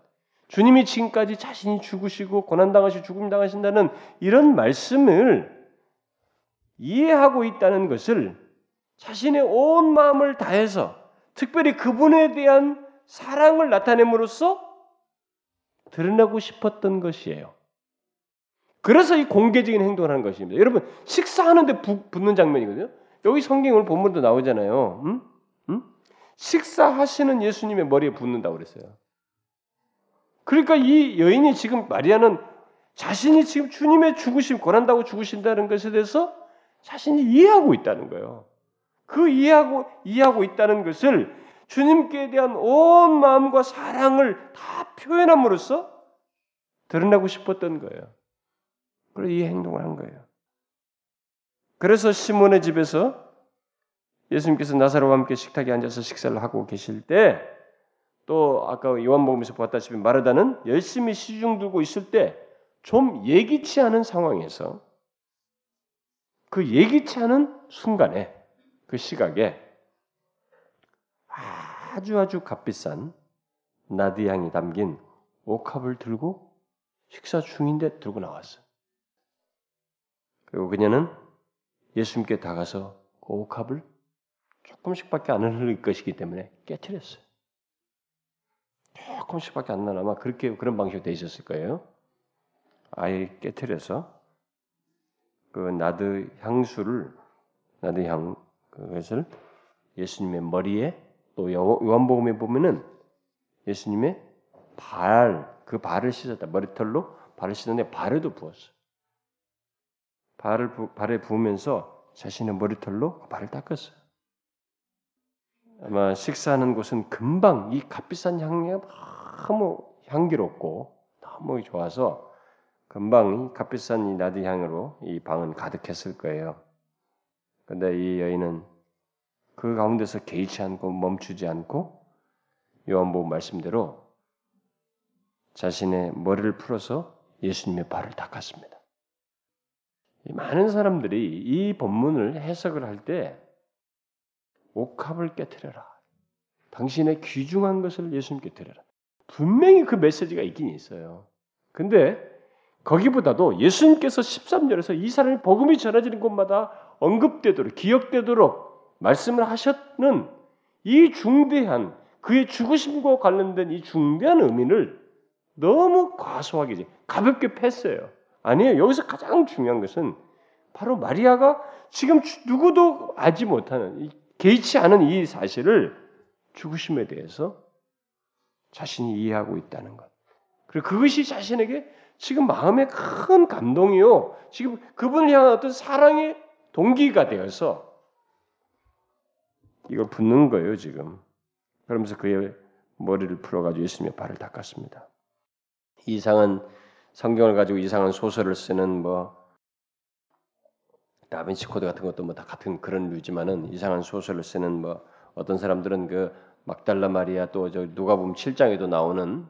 주님이 지금까지 자신이 죽으시고 고난당하시 죽음 당하신다는 이런 말씀을 이해하고 있다는 것을 자신의 온 마음을 다해서 특별히 그분에 대한 사랑을 나타냄으로써 드러내고 싶었던 것이에요. 그래서 이 공개적인 행동을 하는 것입니다. 여러분 식사하는데 붙는 장면이거든요. 여기 성경을 본문도 나오잖아요. 음? 식사하시는 예수님의 머리에 붓는다고 그랬어요. 그러니까 이 여인이 지금 마리아는 자신이 지금 주님의 죽으심 고난다고 죽으신다는 것에 대해서 자신이 이해하고 있다는 거예요. 그 이해하고 이해하고 있다는 것을 주님께 대한 온 마음과 사랑을 다 표현함으로써 드러나고 싶었던 거예요. 그래서 이 행동을 한 거예요. 그래서 시몬의 집에서 예수님께서 나사로와 함께 식탁에 앉아서 식사를 하고 계실 때 또 아까 요한복음에서 보았다시피 마르다는 열심히 시중 들고 있을 때 좀 예기치 않은 상황에서 그 예기치 않은 순간에 그 시각에 아주 아주 값비싼 나디향이 담긴 옥합을 들고 식사 중인데 들고 나왔어요. 그리고 그녀는 예수님께 다가서 그 옥합을 조금씩밖에 안 흘릴 것이기 때문에 깨뜨렸어요. 조금씩밖에 안 나나 아마 그렇게 그런 방식으로 돼 있었을 거예요. 아예 깨뜨려서 그 나드 향수를 나드 향 그것을 예수님의 머리에 또 요한복음에 보면은 예수님의 발, 그 발을 씻었다. 머리털로 발을 씻는데 발에도 부었어. 발을 부, 발에 부으면서 자신의 머리털로 발을 닦았어요. 아마 식사하는 곳은 금방 이 값비싼 향이 너무 향기롭고 너무 좋아서 금방 이 값비싼 이 나드 향으로 이 방은 가득했을 거예요. 근데 이 여인은 그 가운데서 개의치 않고 멈추지 않고 요한복음 말씀대로 자신의 머리를 풀어서 예수님의 발을 닦았습니다. 많은 사람들이 이 본문을 해석을 할 때 옥합을 깨뜨려라. 당신의 귀중한 것을 예수님께 드려라. 분명히 그 메시지가 있긴 있어요. 근데 거기보다도 예수님께서 13절에서 이 사람이 복음이 전해지는 곳마다 언급되도록 기억되도록 말씀을 하셨는 이 중대한 그의 죽으심과 관련된 이 중대한 의미를 너무 과소하게 가볍게 패스해요. 아니에요. 여기서 가장 중요한 것은 바로 마리아가 지금 누구도 알지 못하는 개의치 않은 이 사실을 죽으심에 대해서 자신이 이해하고 있다는 것. 그리고 그것이 자신에게 지금 마음의 큰 감동이요. 지금 그분을 향한 어떤 사랑의 동기가 되어서 이걸 붙는 거예요, 지금. 그러면서 그의 머리를 풀어가지고 예수님의 발을 닦았습니다. 이상한 성경을 가지고 이상한 소설을 쓰는 뭐 다빈치 코드 같은 것도 뭐 다 같은 그런 류지만은 이상한 소설을 쓰는 뭐 어떤 사람들은 그 막달라 마리아 또 저 누가복음 7장에도 나오는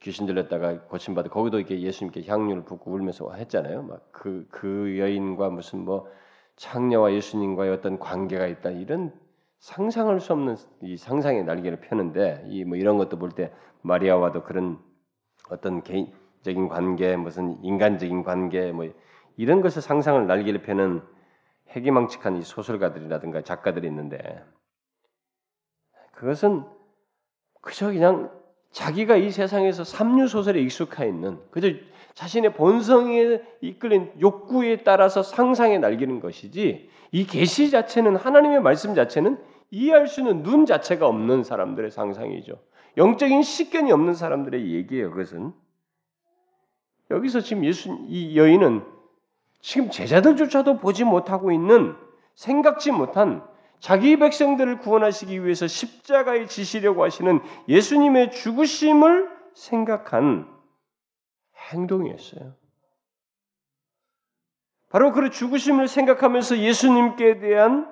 귀신 들렸다가 고침 받아 거기도 이렇게 예수님께 향유를 붓고 울면서 했잖아요. 막 그그 그 여인과 무슨 뭐 창녀와 예수님과의 어떤 관계가 있다. 이런 상상할 수 없는 이 상상의 날개를 펴는데 이 뭐 이런 것도 볼 때 마리아와도 그런 어떤 개인적인 관계 무슨 인간적인 관계 뭐 이런 것을 상상을 날개를 펴는 해기망측한 이 소설가들이라든가 작가들이 있는데 그것은 그저 그냥 자기가 이 세상에서 삼류 소설에 익숙해 있는 그저 자신의 본성에 이끌린 욕구에 따라서 상상에 날기는 것이지 이 계시 자체는 하나님의 말씀 자체는 이해할 수 있는 눈 자체가 없는 사람들의 상상이죠. 영적인 식견이 없는 사람들의 얘기예요. 그것은 여기서 지금 예수 이 여인은 지금 제자들조차도 보지 못하고 있는 생각지 못한 자기 백성들을 구원하시기 위해서 십자가에 지시려고 하시는 예수님의 죽으심을 생각한 행동이었어요. 바로 그 죽으심을 생각하면서 예수님께 대한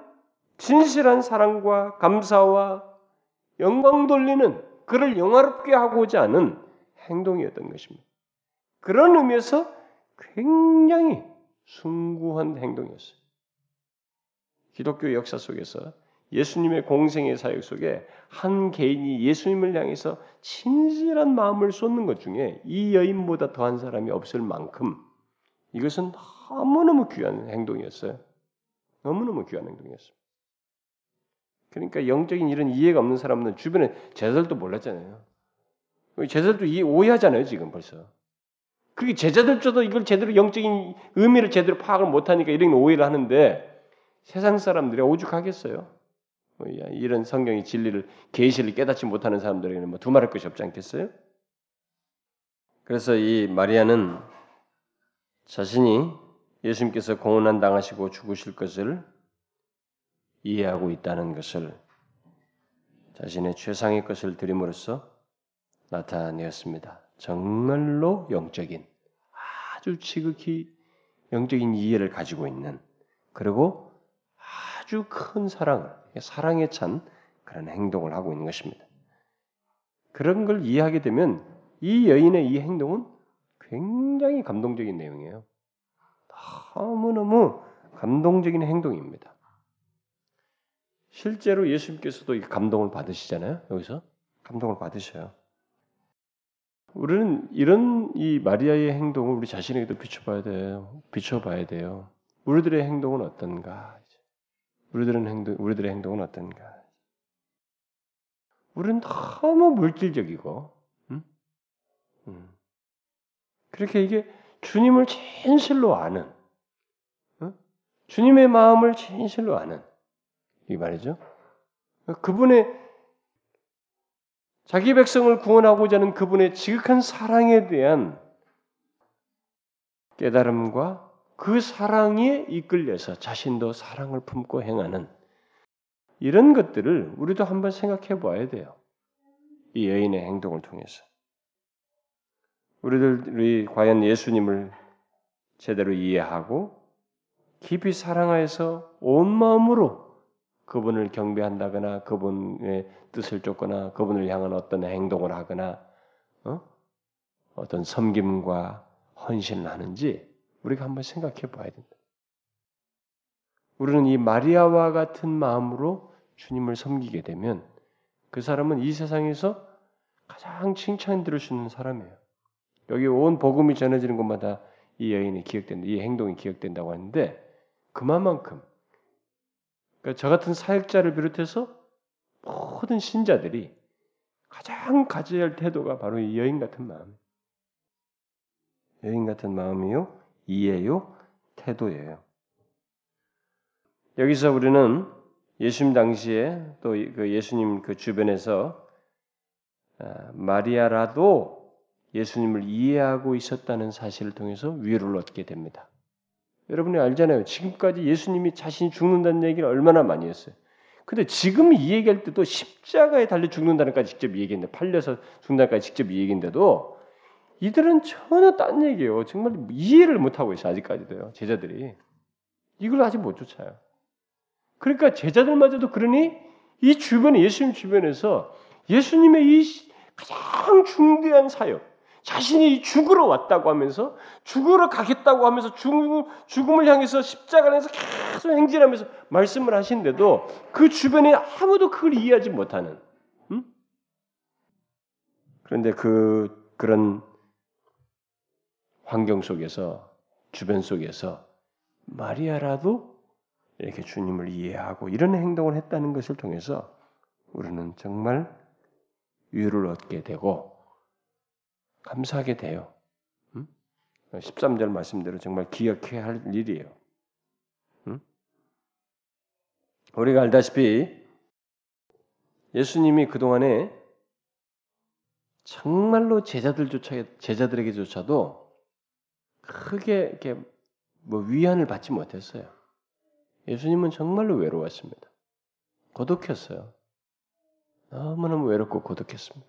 진실한 사랑과 감사와 영광 돌리는 그를 영화롭게 하고자 하는 행동이었던 것입니다. 그런 의미에서 굉장히 숭고한 행동이었어요. 기독교 역사 속에서 예수님의 공생의 사역 속에 한 개인이 예수님을 향해서 진실한 마음을 쏟는 것 중에 이 여인보다 더한 사람이 없을 만큼 이것은 너무너무 귀한 행동이었어요. 너무너무 귀한 행동이었어요. 그러니까 영적인 이런 이해가 없는 사람은 주변에 제자들도 몰랐잖아요. 제자들도 오해하잖아요, 지금 벌써. 그게 제자들조차도 이걸 제대로 영적인 의미를 제대로 파악을 못하니까 이런 오해를 하는데 세상 사람들이 오죽하겠어요? 뭐, 이런 성경의 진리를 계시를 깨닫지 못하는 사람들에게는 뭐 두말할 것이 없지 않겠어요? 그래서 이 마리아는 자신이 예수님께서 공헌한 당하시고 죽으실 것을 이해하고 있다는 것을 자신의 최상의 것을 드림으로써 나타내었습니다. 정말로 영적인 아주 지극히 영적인 이해를 가지고 있는 그리고 아주 큰 사랑을, 사랑에 찬 그런 행동을 하고 있는 것입니다. 그런 걸 이해하게 되면 이 여인의 이 행동은 굉장히 감동적인 내용이에요. 너무너무 감동적인 행동입니다. 실제로 예수님께서도 이 감동을 받으시잖아요. 여기서 감동을 받으셔요. 우리는 이런 이 마리아의 행동을 우리 자신에게도 비춰봐야 돼요. 비춰봐야 돼요. 우리들의 행동은 어떤가? 우리들은 행동, 우리들의 행동은 어떤가? 우리는 너무 물질적이고, 음? 음. 그렇게 이게 주님을 진실로 아는, 어? 주님의 마음을 진실로 아는, 이 말이죠. 그분의 자기 백성을 구원하고자 하는 그분의 지극한 사랑에 대한 깨달음과 그 사랑에 이끌려서 자신도 사랑을 품고 행하는 이런 것들을 우리도 한번 생각해 봐야 돼요. 이 여인의 행동을 통해서. 우리들이 과연 예수님을 제대로 이해하고 깊이 사랑하여서 온 마음으로 그분을 경배한다거나 그분의 뜻을 쫓거나 그분을 향한 어떤 행동을 하거나 어? 어떤 섬김과 헌신을 하는지 우리가 한번 생각해 봐야 된다. 우리는 이 마리아와 같은 마음으로 주님을 섬기게 되면 그 사람은 이 세상에서 가장 칭찬 들을 수 있는 사람이에요. 여기 온 복음이 전해지는 곳마다 이 여인이 기억된다, 이 행동이 기억된다고 하는데 그만큼 그러니까 저 같은 사역자를 비롯해서 모든 신자들이 가장 가져야 할 태도가 바로 이 여인 같은 마음. 여인 같은 마음이요, 이해요, 태도예요. 여기서 우리는 예수님 당시에 또 그 예수님 그 주변에서 아, 마리아라도 예수님을 이해하고 있었다는 사실을 통해서 위로를 얻게 됩니다. 여러분이 알잖아요. 지금까지 예수님이 자신이 죽는다는 얘기를 얼마나 많이 했어요. 근데 지금 이 얘기할 때도 십자가에 달려 죽는다는까지 직접 얘기했는데 팔려서 죽는다까지 직접 얘기인데도 이들은 전혀 딴 얘기예요. 정말 이해를 못 하고 있어 아직까지도요. 제자들이 이걸 아직 못 쫓아요. 그러니까 제자들마저도 그러니 이 주변에 예수님 주변에서 예수님의 이 가장 중대한 사역, 자신이 죽으러 왔다고 하면서 죽으러 가겠다고 하면서 죽음, 죽음을 향해서 십자가를 해서 계속 행진하면서 말씀을 하신데도 그 주변에 아무도 그걸 이해하지 못하는 음? 그런데 그 그런 환경 속에서 주변 속에서 마리아라도 이렇게 주님을 이해하고 이런 행동을 했다는 것을 통해서 우리는 정말 위로를 얻게 되고 감사하게 돼요. 13절 말씀대로 정말 기억해야 할 일이에요. 우리가 알다시피 예수님이 그동안에 정말로 제자들조차 제자들에게조차도 크게 이렇게 뭐 위안을 받지 못했어요. 예수님은 정말로 외로웠습니다. 고독했어요. 너무너무 외롭고 고독했습니다.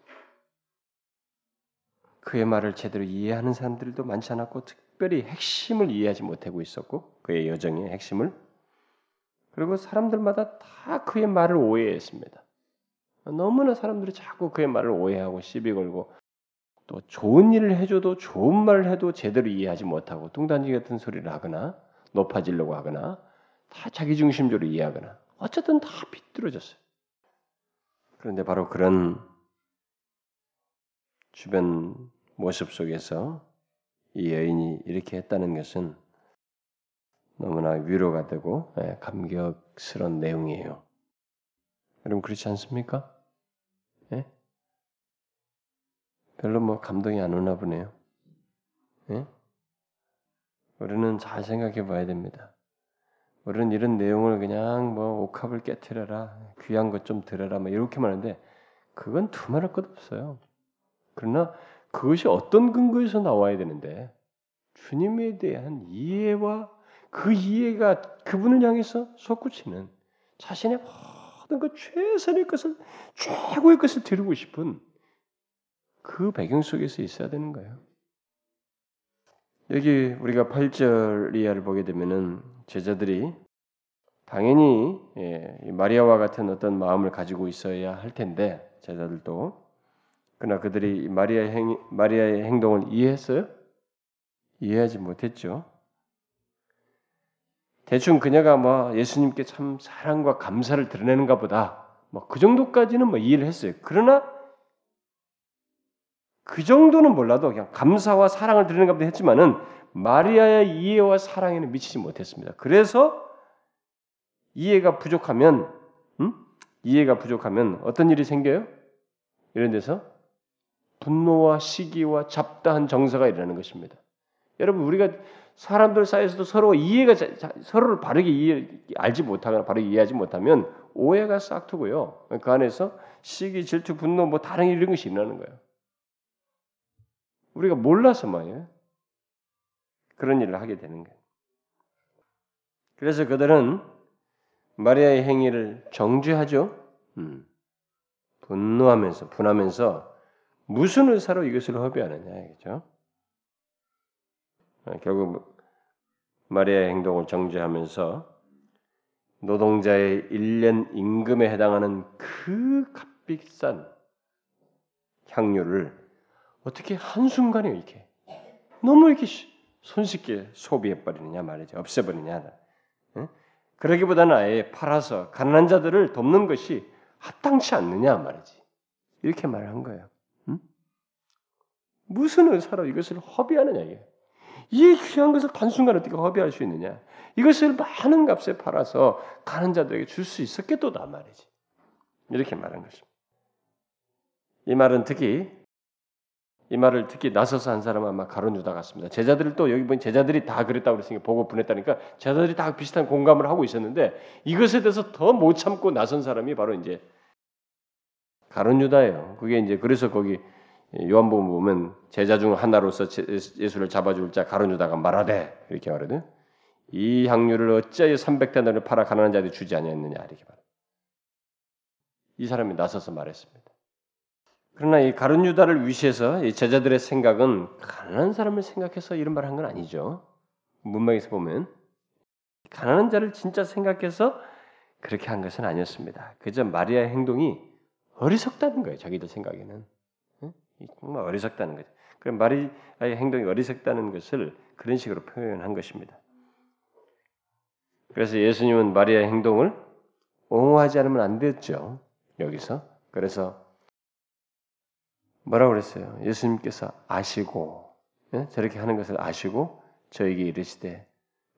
그의 말을 제대로 이해하는 사람들도 많지 않았고 특별히 핵심을 이해하지 못하고 있었고 그의 여정의 핵심을 그리고 사람들마다 다 그의 말을 오해했습니다. 너무나 사람들이 자꾸 그의 말을 오해하고 시비 걸고 또 좋은 일을 해줘도 좋은 말을 해도 제대로 이해하지 못하고 뚱딴지 같은 소리를 하거나 높아지려고 하거나 다 자기 중심적으로 이해하거나 어쨌든 다 비뚤어졌어요. 그런데 바로 그런 주변 모습 속에서 이 여인이 이렇게 했다는 것은 너무나 위로가 되고 예, 감격스러운 내용이에요. 여러분 그렇지 않습니까? 예? 별로 뭐 감동이 안 오나 보네요. 예? 우리는 잘 생각해 봐야 됩니다. 우리는 이런 내용을 그냥 뭐 옥합을 깨뜨려라, 귀한 것 좀 들어라, 뭐 이렇게만 하는데 그건 두말할 것 없어요. 그러나 그것이 어떤 근거에서 나와야 되는데 주님에 대한 이해와 그 이해가 그분을 향해서 솟구치는 자신의 모든 그 최선의 것을 최고의 것을 드리고 싶은 그 배경 속에서 있어야 되는 거예요. 여기 우리가 8절 이하를 보게 되면은 제자들이 당연히 예, 마리아와 같은 어떤 마음을 가지고 있어야 할 텐데 제자들도 그러나 그들이 마리아의, 행, 마리아의 행동을 이해했어요? 이해하지 못했죠. 대충 그녀가 뭐 예수님께 참 사랑과 감사를 드러내는가 보다. 뭐 그 정도까지는 뭐 이해를 했어요. 그러나 그 정도는 몰라도 그냥 감사와 사랑을 드리는가 보다 했지만은 마리아의 이해와 사랑에는 미치지 못했습니다. 그래서 이해가 부족하면 음? 이해가 부족하면 어떤 일이 생겨요? 이런 데서 분노와 시기와 잡다한 정서가 일어나는 것입니다. 여러분 우리가 사람들 사이에서도 서로 이해가 서로를 바르게 이해, 알지 못하거나 바르게 이해하지 못하면 오해가 싹트고요. 그 안에서 시기, 질투, 분노 뭐 다른 이런 것이 일어나는 거예요. 우리가 몰라서 말이에요. 그런 일을 하게 되는 거예요. 그래서 그들은 마리아의 행위를 정죄하죠. 음. 분노하면서 분하면서 무슨 의사로 이것을 허비하느냐 이죠 어, 결국 마리아의 행동을 정죄하면서 노동자의 1년 임금에 해당하는 그 값비싼 향료를 어떻게 한순간에 이렇게 너무 이렇게 손쉽게 소비해 버리느냐 말이죠. 없애버리냐. 그러기보다는 아예 팔아서 가난한 자들을 돕는 것이 합당치 않느냐 말이지. 이렇게 말을 한 거예요. 응? 무슨 의사로 이것을 허비하느냐 이게. 이 귀한 것을 단순간 어떻게 허비할 수 있느냐? 이것을 많은 값에 팔아서 가는 자들에게 줄 수 있었겠도다 말이지. 이렇게 말한 것입니다. 이 말은 특히 이 말을 특히 나서서 한 사람은 아마 가론 유다 같습니다. 제자들을 또 여기 보니 제자들이 다 그랬다고 그랬으니까 보고 보냈다니까 제자들이 다 비슷한 공감을 하고 있었는데 이것에 대해서 더 못 참고 나선 사람이 바로 이제 가론 유다예요. 그게 이제 그래서 거기 요한복음 보면 제자 중 하나로서 예수를 잡아줄 자 가론 유다가 말하되 이렇게 말하거든. 이 향유를 어찌하여 300대나를 팔아 가난한 자들이 주지 아니했느냐 이렇게 말. 이 사람이 나서서 말했습니다. 그러나 이 가룟 유다를 위시해서 이 제자들의 생각은 가난한 사람을 생각해서 이런 말을 한 건 아니죠. 문맥에서 보면 가난한 자를 진짜 생각해서 그렇게 한 것은 아니었습니다. 그저 마리아의 행동이 어리석다는 거예요. 자기들 생각에는 정말 어리석다는 거죠. 그럼 마리아의 행동이 어리석다는 것을 그런 식으로 표현한 것입니다. 그래서 예수님은 마리아의 행동을 옹호하지 않으면 안 됐죠. 여기서 그래서 뭐라고 그랬어요? 예수님께서 아시고 예? 저렇게 하는 것을 아시고 저에게 이르시되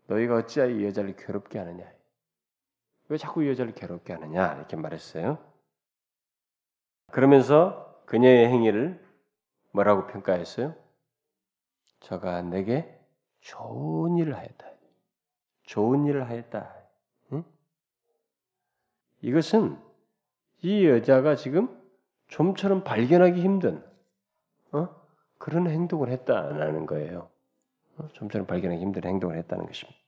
너희가 어찌하여 이 여자를 괴롭게 하느냐? 왜 자꾸 이 여자를 괴롭게 하느냐? 이렇게 말했어요. 그러면서 그녀의 행위를 뭐라고 평가했어요? 저가 내게 좋은 일을 하였다. 좋은 일을 하였다. 응? 이것은 이 여자가 지금 좀처럼 발견하기 힘든 어? 그런 행동을 했다라는 거예요. 어? 좀처럼 발견하기 힘든 행동을 했다는 것입니다.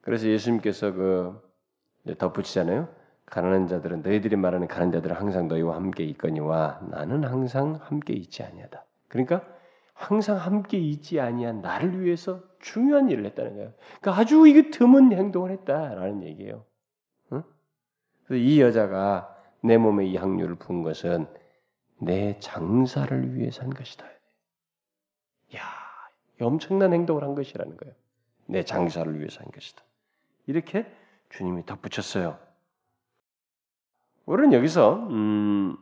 그래서 예수님께서 그 덧붙이잖아요. 가난한 자들은 너희들이 말하는 가난한 자들은 항상 너희와 함께 있거니와 나는 항상 함께 있지 아니하다. 그러니까 항상 함께 있지 아니한 나를 위해서 중요한 일을 했다는 거예요. 그러니까 아주 이게 드문 행동을 했다라는 얘기예요. 응? 그래서 이 여자가 내 몸에 이 향유를 부은 것은 내 장사를 위해서 한 것이다. 야, 엄청난 행동을 한 것이라는 거예요. 내 장사를 위해서 한 것이다. 이렇게 주님이 덧붙였어요. 우리는 여기서 음,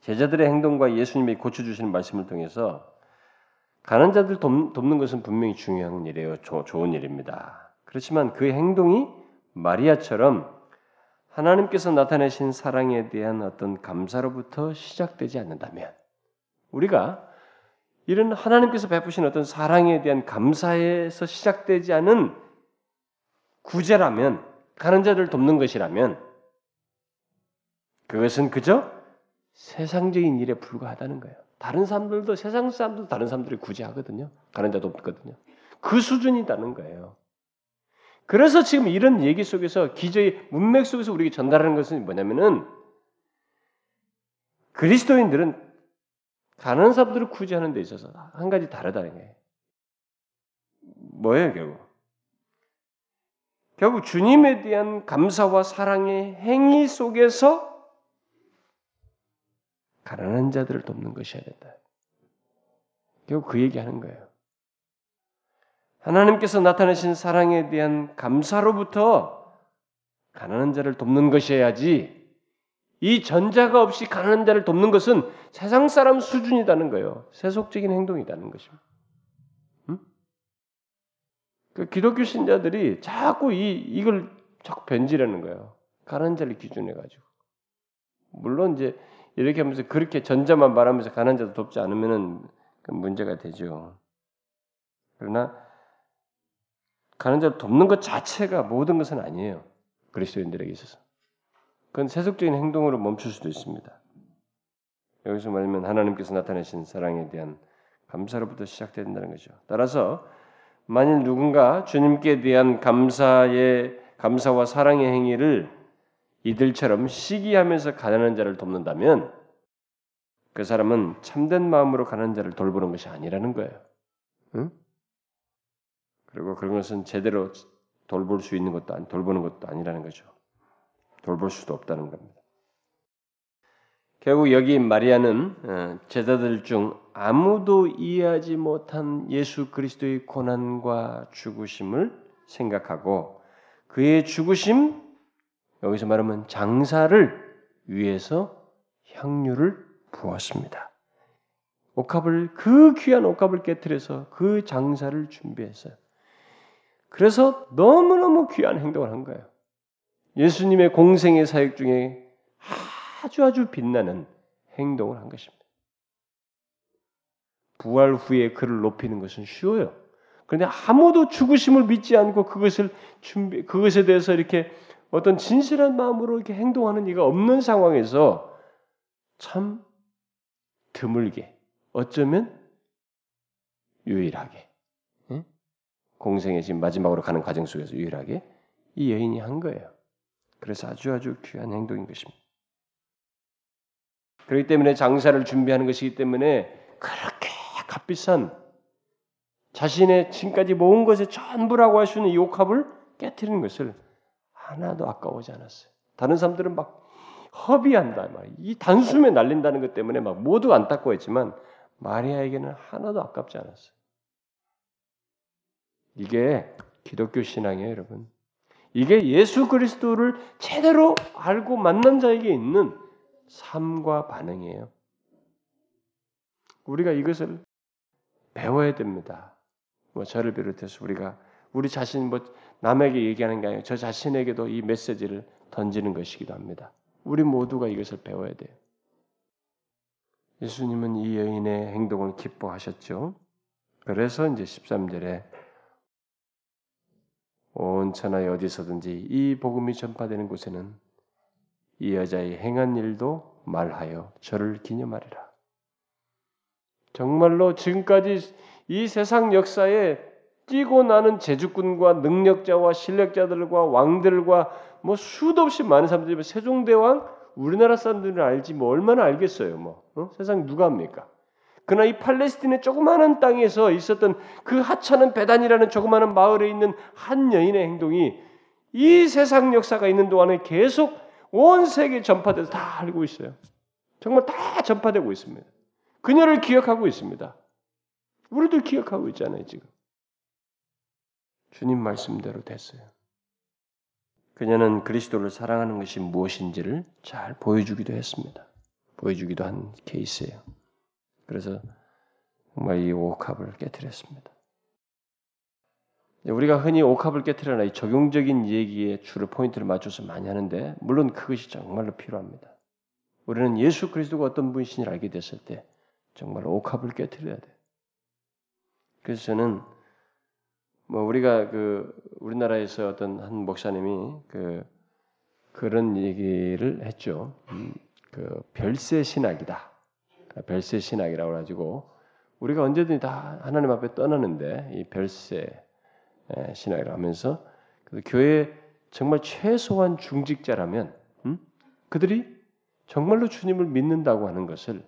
제자들의 행동과 예수님이 고쳐주시는 말씀을 통해서 가난 자들 돕, 는 것은 분명히 중요한 일이에요. 조, 좋은 일입니다. 그렇지만 그 행동이 마리아처럼 하나님께서 나타내신 사랑에 대한 어떤 감사로부터 시작되지 않는다면 우리가 이런 하나님께서 베푸신 어떤 사랑에 대한 감사에서 시작되지 않은 구제라면 가는 자를 돕는 것이라면 그것은 그저 세상적인 일에 불과하다는 거예요. 다른 사람들도 세상 사람들도 다른 사람들을 구제하거든요. 가는 자도 없거든요. 그 수준이다는 거예요. 그래서 지금 이런 얘기 속에서 기저의 문맥 속에서 우리에게 전달하는 것은 뭐냐면은 그리스도인들은 가난한 사람들을 구제하는 데 있어서 한 가지 다르다는 거예요. 뭐예요, 결국? 결국 주님에 대한 감사와 사랑의 행위 속에서 가난한 자들을 돕는 것이어야 된다. 결국 그 얘기하는 거예요. 하나님께서 나타내신 사랑에 대한 감사로부터 가난한 자를 돕는 것이어야지 이 전자가 없이 가난한 자를 돕는 것은 세상 사람 수준이라는 거예요. 세속적인 행동이라는 것입니다. 음? 그 기독교 신자들이 자꾸 이 이걸 자꾸 변질하는 거예요. 가난한 자를 기준해 가지고. 물론 이제 이렇게 하면서 그렇게 전자만 말하면서 가난한 자도 돕지 않으면은 문제가 되죠. 그러나 가는 자를 돕는 것 자체가 모든 것은 아니에요. 그리스도인들에게 있어서. 그건 세속적인 행동으로 멈출 수도 있습니다. 여기서 말하면 하나님께서 나타내신 사랑에 대한 감사로부터 시작된다는 거죠. 따라서 만일 누군가 주님께 대한 감사의 감사와 사랑의 행위를 이들처럼 시기하면서 가난한 자를 돕는다면 그 사람은 참된 마음으로 가난한 자를 돌보는 것이 아니라는 거예요. 응? 그리고 그런 것은 제대로 돌볼 수 있는 것도 아니, 돌보는 것도 아니라는 거죠. 돌볼 수도 없다는 겁니다. 결국 여기 마리아는 어, 제자들 중 아무도 이해하지 못한 예수 그리스도의 고난과 죽으심을 생각하고 그의 죽으심 여기서 말하면 장사를 위해서 향유를 부었습니다. 옥합을 그 귀한 옥합을 깨뜨려서 그 장사를 준비했어요. 그래서 너무너무 귀한 행동을 한 거예요. 예수님의 공생의 사역 중에 아주 아주 빛나는 행동을 한 것입니다. 부활 후에 그를 높이는 것은 쉬워요. 그런데 아무도 죽으심을 믿지 않고 그것을 준비, 그것에 대해서 이렇게 어떤 진실한 마음으로 이렇게 행동하는 이가 없는 상황에서 참 드물게, 어쩌면 유일하게, 공생의 지금 마지막으로 가는 과정 속에서 유일하게 이 여인이 한 거예요. 그래서 아주 아주 귀한 행동인 것입니다. 그렇기 때문에 장사를 준비하는 것이기 때문에 그렇게 값비싼 자신의 지금까지 모은 것의 전부라고 할 수 있는 이 옥합을 깨뜨리는 것을 하나도 아까워하지 않았어요. 다른 사람들은 막 허비한다 이 단숨에 날린다는 것 때문에 막 모두 안타까워했지만 마리아에게는 하나도 아깝지 않았어요. 이게 기독교 신앙이에요, 여러분. 이게 예수 그리스도를 제대로 알고 만난 자에게 있는 삶과 반응이에요. 우리가 이것을 배워야 됩니다. 뭐 저를 비롯해서 우리가 우리 자신 뭐 남에게 얘기하는 게 아니라 저 자신에게도 이 메시지를 던지는 것이기도 합니다. 우리 모두가 이것을 배워야 돼요. 예수님은 이 여인의 행동을 기뻐하셨죠. 그래서 이제 13절에 온 천하에 어디서든지 이 복음이 전파되는 곳에는 이 여자의 행한 일도 말하여 저를 기념하리라. 정말로 지금까지 이 세상 역사에 뛰고 나는 제주꾼과 능력자와 실력자들과 왕들과 뭐 수도 없이 많은 사람들이 뭐 세종대왕 우리나라 사람들은 알지 뭐 얼마나 알겠어요 뭐 어? 세상 누가 합니까? 그러나 이 팔레스틴의 조그마한 땅에서 있었던 그 하찮은 배단이라는 조그마한 마을에 있는 한 여인의 행동이 이 세상 역사가 있는 동안에 계속 온 세계에 전파돼서 다 알고 있어요. 정말 다 전파되고 있습니다. 그녀를 기억하고 있습니다. 우리도 기억하고 있잖아요, 지금. 주님 말씀대로 됐어요. 그녀는 그리스도를 사랑하는 것이 무엇인지를 잘 보여주기도 했습니다. 보여주기도 한 케이스예요. 그래서 정말 이 옥합을 깨뜨렸습니다. 우리가 흔히 옥합을 깨뜨려나 이 적용적인 얘기에 주로 포인트를 맞춰서 많이 하는데 물론 그것이 정말로 필요합니다. 우리는 예수 그리스도가 어떤 분이신지를 알게 됐을 때 정말 옥합을 깨뜨려야 돼. 그래서 저는 뭐 우리가 그 우리나라에서 어떤 한 목사님이 그 그런 얘기를 했죠. 음, 그 별세 신학이다. 별세 신학이라고 가지고 우리가 언제든지 다 하나님 앞에 떠나는데 이 별세 신학이라 하면서 교회 정말 최소한 중직자라면 음? 그들이 정말로 주님을 믿는다고 하는 것을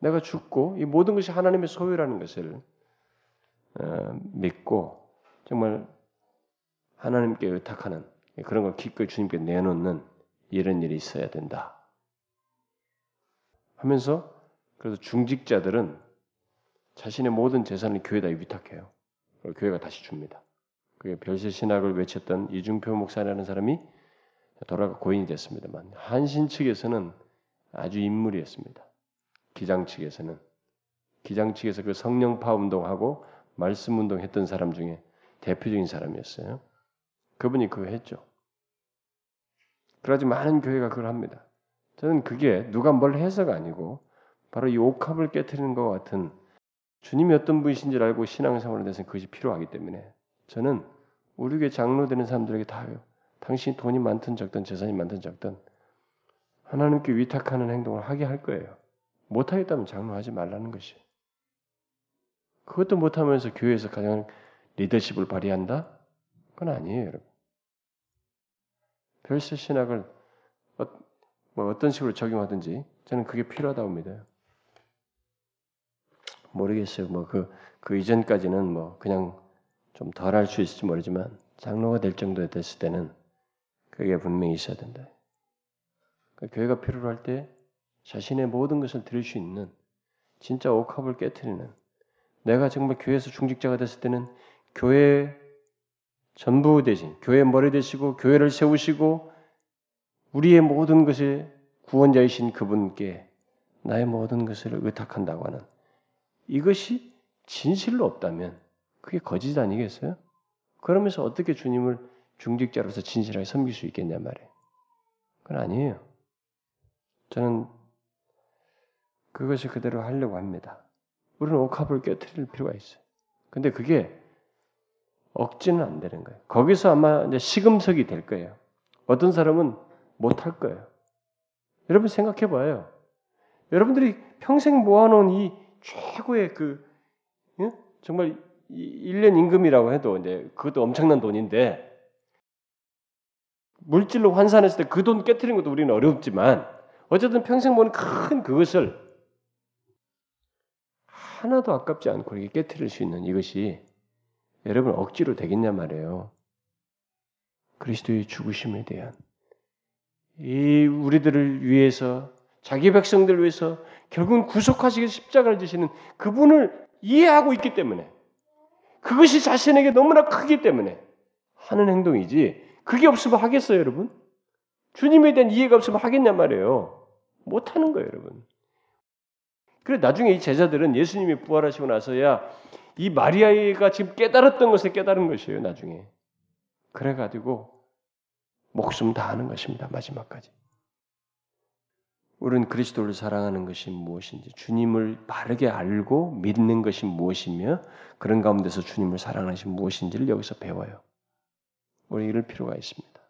내가 죽고 이 모든 것이 하나님의 소유라는 것을 어, 믿고 정말 하나님께 의탁하는 그런 걸 기꺼이 주님께 내놓는 이런 일이 있어야 된다. 하면서 그래서 중직자들은 자신의 모든 재산을 교회에다 위탁해요. 교회가 다시 줍니다. 그게 별세 신학을 외쳤던 이중표 목사라는 사람이 돌아가 고인이 됐습니다만 한신 측에서는 아주 인물이었습니다. 기장 측에서는 기장 측에서 그 성령파 운동하고 말씀 운동했던 사람 중에 대표적인 사람이었어요. 그분이 그거 했죠. 그러지 많은 교회가 그걸 합니다. 저는 그게 누가 뭘 해서가 아니고 바로 이 옥합을 깨뜨리는 것 같은 주님이 어떤 분이신지를 알고 신앙생활에 대해서 그것이 필요하기 때문에 저는 우리 교회 장로 되는 사람들에게 다요. 당신이 돈이 많든 적든 재산이 많든 적든 하나님께 위탁하는 행동을 하게 할 거예요. 못하겠다면 장로하지 말라는 것이. 그것도 못하면서 교회에서 가장 리더십을 발휘한다? 그건 아니에요, 여러분. 별세 신학을 어, 뭐 어떤 식으로 적용하든지 저는 그게 필요하다고 믿어요. 모르겠어요. 뭐 그, 그 이전까지는 뭐 그냥 좀 덜 할 수 있을지 모르지만 장로가 될 정도 됐을 때는 그게 분명히 있어야 된다. 그러니까 교회가 필요로 할 때 자신의 모든 것을 드릴 수 있는 진짜 옥합을 깨뜨리는 내가 정말 교회에서 중직자가 됐을 때는 교회 전부 되신 교회 머리 되시고 교회를 세우시고 우리의 모든 것이 구원자이신 그분께 나의 모든 것을 의탁한다고 하는 이것이 진실로 없다면 그게 거짓 아니겠어요? 그러면서 어떻게 주님을 중직자로서 진실하게 섬길 수 있겠냐 말이에요. 그건 아니에요. 저는 그것이 그대로 하려고 합니다. 우리는 옥합을 깨뜨릴 필요가 있어요. 근데 그게 억지는 안 되는 거예요. 거기서 아마 이제 시금석이 될 거예요. 어떤 사람은 못 할 거예요. 여러분 생각해 봐요. 여러분들이 평생 모아놓은 이 최고의 그 예? 정말 1년 임금이라고 해도 이제 그것도 엄청난 돈인데 물질로 환산했을 때 그 돈 깨뜨리는 것도 우리는 어렵지만 어쨌든 평생 모은 큰 그것을 하나도 아깝지 않고 이렇게 깨뜨릴 수 있는 이것이 여러분 억지로 되겠냐 말이에요. 그리스도의 죽으심에 대한 이 우리들을 위해서 자기 백성들을 위해서 결국은 구속하시기 십자가를 지시는 그분을 이해하고 있기 때문에 그것이 자신에게 너무나 크기 때문에 하는 행동이지 그게 없으면 하겠어요, 여러분? 주님에 대한 이해가 없으면 하겠냐 말이에요. 못 하는 거예요, 여러분. 그래 나중에 이 제자들은 예수님이 부활하시고 나서야 이 마리아가 지금 깨달았던 것을 깨달은 것이에요, 나중에. 그래 가지고 목숨 다하는 것입니다, 마지막까지. 우리는 그리스도를 사랑하는 것이 무엇인지, 주님을 바르게 알고 믿는 것이 무엇이며, 그런 가운데서 주님을 사랑하는 것이 무엇인지를 여기서 배워요. 우리 이럴 필요가 있습니다.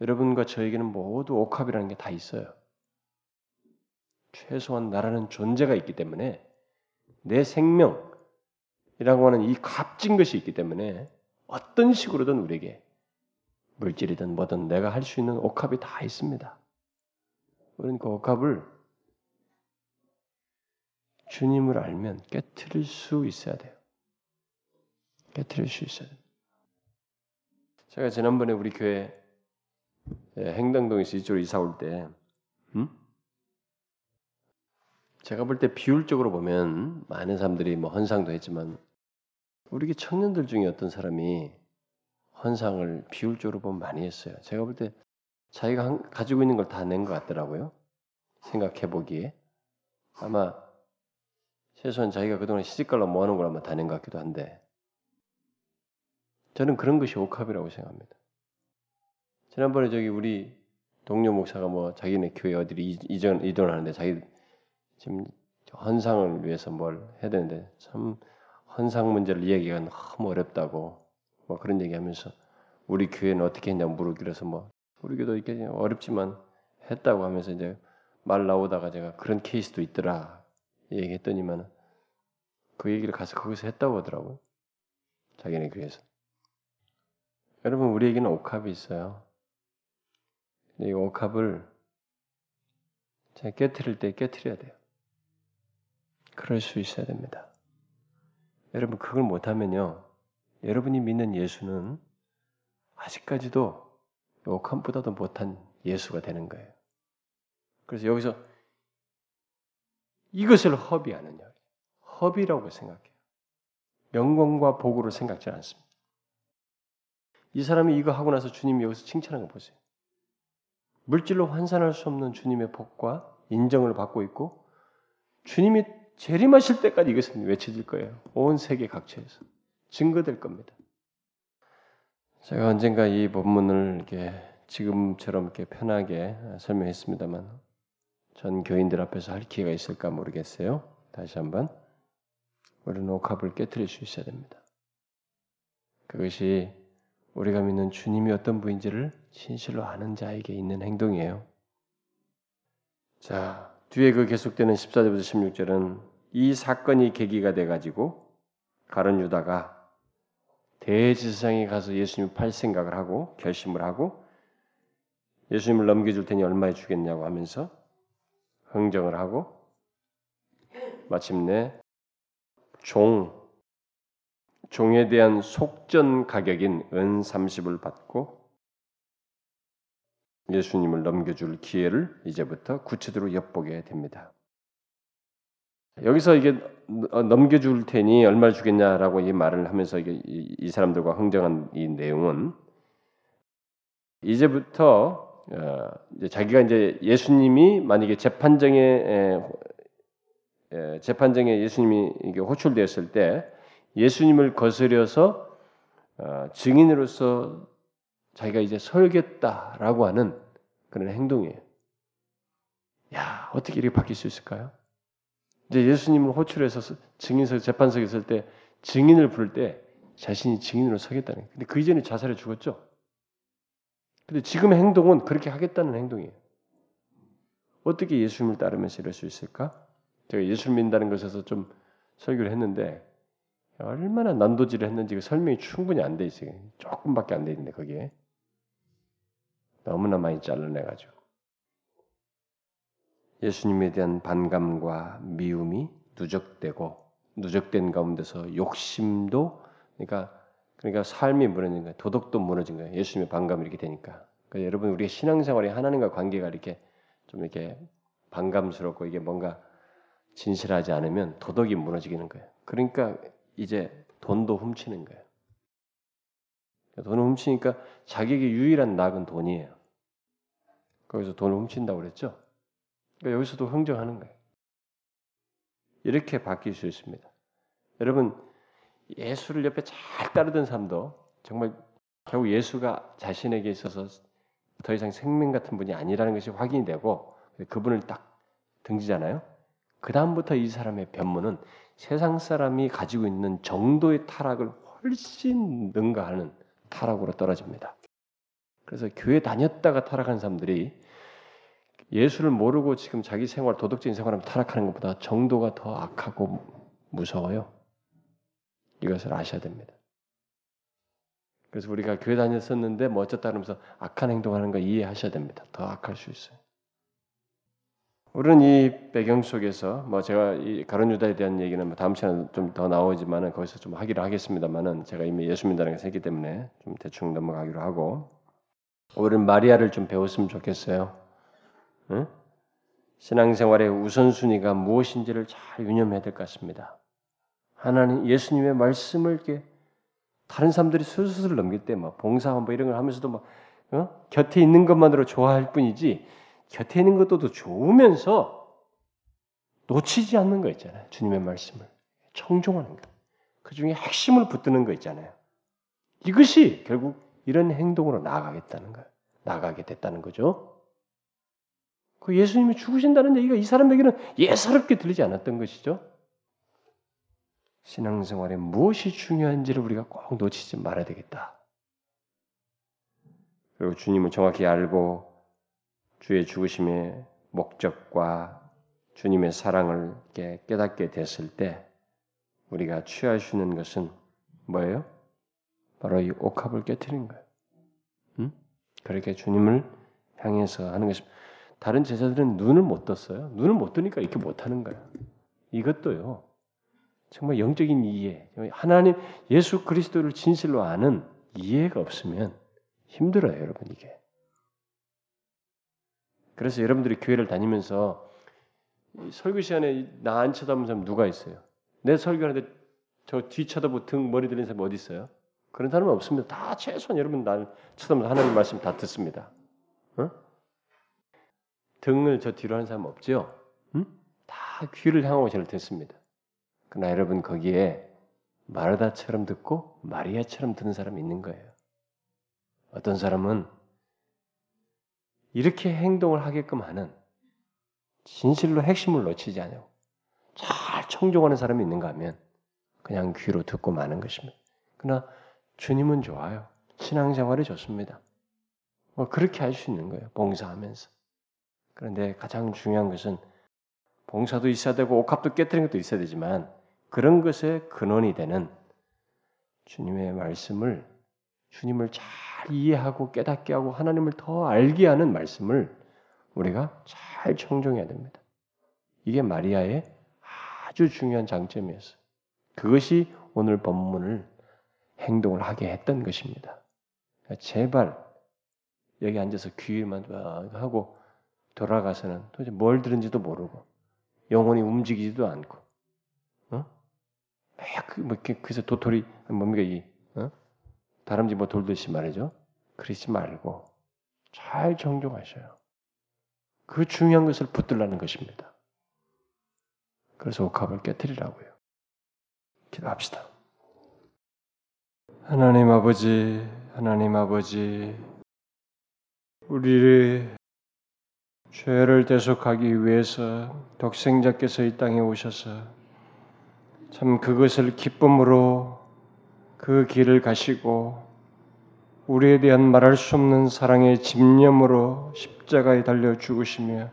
여러분과 저에게는 모두 옥합이라는 게 다 있어요. 최소한 나라는 존재가 있기 때문에 내 생명이라고 하는 이 값진 것이 있기 때문에 어떤 식으로든 우리에게 물질이든 뭐든 내가 할 수 있는 옥합이 다 있습니다. 우리는 그 옥합을 주님을 알면 깨뜨릴 수 있어야 돼요. 깨뜨릴 수 있어야 돼요. 제가 지난번에 우리 교회 행당동에서 이쪽으로 이사 올 때, 음? 제가 볼 때 비율적으로 보면 많은 사람들이 뭐 헌상도 했지만 우리 청년들 중에 어떤 사람이 헌상을 비율적으로 보면 많이 했어요. 제가 볼 때 자기가 한, 가지고 있는 걸 다 낸 것 같더라고요. 생각해 보기에 아마 최소한 자기가 그동안 시집갈라 모아놓은 걸 아마 다 낸 것 같기도 한데 저는 그런 것이 옥합이라고 생각합니다. 지난번에 저기 우리 동료 목사가 뭐 자기네 교회 어디를 이전 이동하는데 자기 지금 헌상을 위해서 뭘 해야 되는데 참 헌상 문제를 이야기가 너무 어렵다고 뭐 그런 얘기하면서 우리 교회는 어떻게 했냐고 물어기로 해서 뭐 우리 교도 이렇게 어렵지만 했다고 하면서 이제 말 나오다가 제가 그런 케이스도 있더라 얘기했더니만 그 얘기를 가서 거기서 했다고 하더라고요. 자기네 교회에서. 여러분 우리에게는 옥합이 있어요. 이 옥합을 제가 깨트릴 때 깨트려야 돼요. 그럴 수 있어야 됩니다. 여러분 그걸 못하면요. 여러분이 믿는 예수는 아직까지도 옥함보다도 못한 예수가 되는 거예요. 그래서 여기서 이것을 허비하느냐. 허비라고 생각해요. 영광과 복으로 생각지 않습니다. 이 사람이 이거 하고 나서 주님이 여기서 칭찬한 거 보세요. 물질로 환산할 수 없는 주님의 복과 인정을 받고 있고 주님이 재림하실 때까지 이것은 외쳐질 거예요. 온 세계 각처에서 증거될 겁니다. 제가 언젠가 이 본문을 이렇게 지금처럼 이렇게 편하게 설명했습니다만 전 교인들 앞에서 할 기회가 있을까 모르겠어요. 다시 한번 우리는 옥합을 깨뜨릴 수 있어야 됩니다. 그것이 우리가 믿는 주님이 어떤 분인지를 진실로 아는 자에게 있는 행동이에요. 자, 뒤에 그 계속되는 14절부터 16절은 이 사건이 계기가 돼 가지고 가론 유다가 대지상에 가서 예수님 팔 생각을 하고 결심을 하고 예수님을 넘겨줄 테니 얼마에 주겠냐고 하면서 흥정을 하고 마침내 종 종에 대한 속전 가격인 은 30을 받고 예수님을 넘겨줄 기회를 이제부터 구체적으로 엿보게 됩니다. 여기서 이게 어, 넘겨줄 테니 얼마 주겠냐라고 이 말을 하면서 이게 이 사람들과 흥정한 이 내용은 이제부터 어, 이제 자기가 이제 예수님이 만약에 재판정에 재판정에 예수님이 이게 호출되었을 때 예수님을 거스려서 어, 증인으로서 자기가 이제 설겠다라고 하는 그런 행동이에요. 야 어떻게 이렇게 바뀔 수 있을까요? 이제 예수님을 호출해서 증인석 재판석에 있을 때 증인을 부를 때 자신이 증인으로 서겠다는. 근데 그 이전에 자살해 죽었죠. 근데 지금의 행동은 그렇게 하겠다는 행동이에요. 어떻게 예수님을 따르면서 이럴 수 있을까? 제가 예수를 믿는다는 것에서 좀 설교를 했는데 얼마나 난도질을 했는지 그 설명이 충분히 안 돼 있어요. 조금밖에 안 돼 있는데 거기에 너무나 많이 잘라내가지고 예수님에 대한 반감과 미움이 누적되고 누적된 가운데서 욕심도 그러니까 그러니까 삶이 무너진 거예요. 도덕도 무너진 거예요. 예수님의 반감이 이렇게 되니까. 그러니까 여러분 우리의 신앙생활이 하나님과 관계가 이렇게 좀 이렇게 반감스럽고 이게 뭔가 진실하지 않으면 도덕이 무너지는 거예요. 그러니까 이제 돈도 훔치는 거예요. 돈을 훔치니까 자기에게 유일한 낙은 돈이에요. 거기서 돈을 훔친다고 그랬죠. 그러니까 여기서도 흥정하는 거예요. 이렇게 바뀔 수 있습니다. 여러분 예수를 옆에 잘 따르던 사람도 정말 결국 예수가 자신에게 있어서 더 이상 생명 같은 분이 아니라는 것이 확인이 되고 그분을 딱 등지잖아요. 그 다음부터 이 사람의 변문은 세상 사람이 가지고 있는 정도의 타락을 훨씬 능가하는 타락으로 떨어집니다. 그래서 교회 다녔다가 타락한 사람들이 예수를 모르고 지금 자기 생활, 도덕적인 생활을 타락하는 것보다 정도가 더 악하고 무서워요. 이것을 아셔야 됩니다. 그래서 우리가 교회 다녔었는데 뭐 어쩌다 그러면서 악한 행동하는 거 이해하셔야 됩니다. 더 악할 수 있어요. 우리는 이 배경 속에서 뭐 제가 이 가론 유다에 대한 얘기는 뭐 다음 시간에 좀 더 나오지만은 거기서 좀 하기로 하겠습니다만은 제가 이미 예수 믿다는 것을 했기 때문에 좀 대충 넘어가기로 하고 우리는 마리아를 좀 배웠으면 좋겠어요. 응? 신앙생활의 우선순위가 무엇인지를 잘 유념해야 될 것 같습니다. 하나님 예수님의 말씀을 이렇게 다른 사람들이 슬슬 넘길 때 막 봉사하고 뭐 이런 걸 하면서도 막 어? 곁에 있는 것만으로 좋아할 뿐이지 곁에 있는 것도 좋으면서 놓치지 않는 거 있잖아요. 주님의 말씀을 청종하는 거. 그 중에 핵심을 붙드는 거 있잖아요. 이것이 결국 이런 행동으로 나아가겠다는 거예요. 나가게 됐다는 거죠. 그 예수님이 죽으신다는 얘기가 이 사람에게는 예사롭게 들리지 않았던 것이죠. 신앙생활에 무엇이 중요한지를 우리가 꼭 놓치지 말아야 되겠다. 그리고 주님을 정확히 알고 주의 죽으심의 목적과 주님의 사랑을 깨닫게 됐을 때 우리가 취할 수 있는 것은 뭐예요? 바로 이 옥합을 깨뜨린 거예요. 음? 그렇게 주님을 향해서 하는 것입니다. 다른 제자들은 눈을 못 떴어요. 눈을 못 뜨니까 이렇게 못 하는 거예요. 이것도요. 정말 영적인 이해, 하나님 예수 그리스도를 진실로 아는 이해가 없으면 힘들어요, 여러분 이게. 그래서 여러분들이 교회를 다니면서 설교 시간에 나 안 쳐다보는 사람 누가 있어요? 내 설교하는데 저 뒤 쳐다보고 등 머리 들리는 사람 어디 있어요? 그런 사람은 없습니다. 다 최소한 여러분 날 쳐다보면서 하나님 말씀 다 듣습니다. 어? 등을 저 뒤로 하는 사람 없죠? 응? 다 귀를 향하고 저를 듣습니다. 그러나 여러분 거기에 마르다처럼 듣고 마리아처럼 듣는 사람이 있는 거예요. 어떤 사람은 이렇게 행동을 하게끔 하는 진실로 핵심을 놓치지 않고 잘 청종하는 사람이 있는가 하면 그냥 귀로 듣고 마는 것입니다. 그러나 주님은 좋아요. 신앙생활이 좋습니다. 뭐 그렇게 할 수 있는 거예요. 봉사하면서. 그런데 가장 중요한 것은 봉사도 있어야 되고 옥합도 깨뜨리는 것도 있어야 되지만 그런 것의 근원이 되는 주님의 말씀을 주님을 잘 이해하고 깨닫게 하고 하나님을 더 알게 하는 말씀을 우리가 잘 청종해야 됩니다. 이게 마리아의 아주 중요한 장점이었어요. 그것이 오늘 본문을 행동을 하게 했던 것입니다. 제발 여기 앉아서 귀만 하고 돌아가서는 도대체 뭘 들은지도 모르고 영혼이 움직이지도 않고 막뭐 이렇게 그래서 도토리 뭡니까 이 어? 다람쥐 뭐 돌듯이 말이죠. 그러지 말고 잘 정종하셔요. 그 중요한 것을 붙들라는 것입니다. 그래서 옥합을 깨뜨리라고요. 기도합시다. 하나님 아버지, 하나님 아버지, 우리를 죄를 대속하기 위해서 독생자께서 이 땅에 오셔서 참 그것을 기쁨으로 그 길을 가시고 우리에 대한 말할 수 없는 사랑의 집념으로 십자가에 달려 죽으시며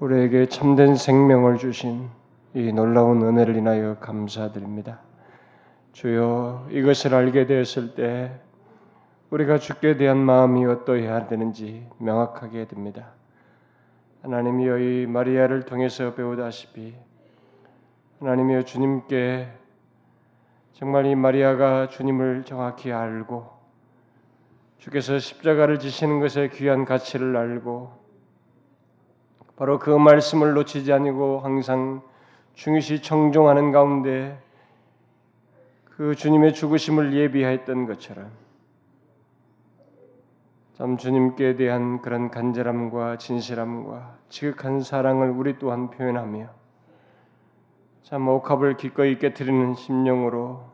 우리에게 참된 생명을 주신 이 놀라운 은혜를 인하여 감사드립니다. 주여 이것을 알게 되었을 때 우리가 주께 대한 마음이 어떠해야 되는지 명확하게 됩니다. 하나님이여 이 마리아를 통해서 배우다시피 하나님이여 주님께 정말 이 마리아가 주님을 정확히 알고 주께서 십자가를 지시는 것의 귀한 가치를 알고 바로 그 말씀을 놓치지 아니고 항상 중요시 청종하는 가운데 그 주님의 죽으심을 예비하였던 것처럼 참 주님께 대한 그런 간절함과 진실함과 지극한 사랑을 우리 또한 표현하며 참 옥합을 기꺼이 깨뜨리는 심령으로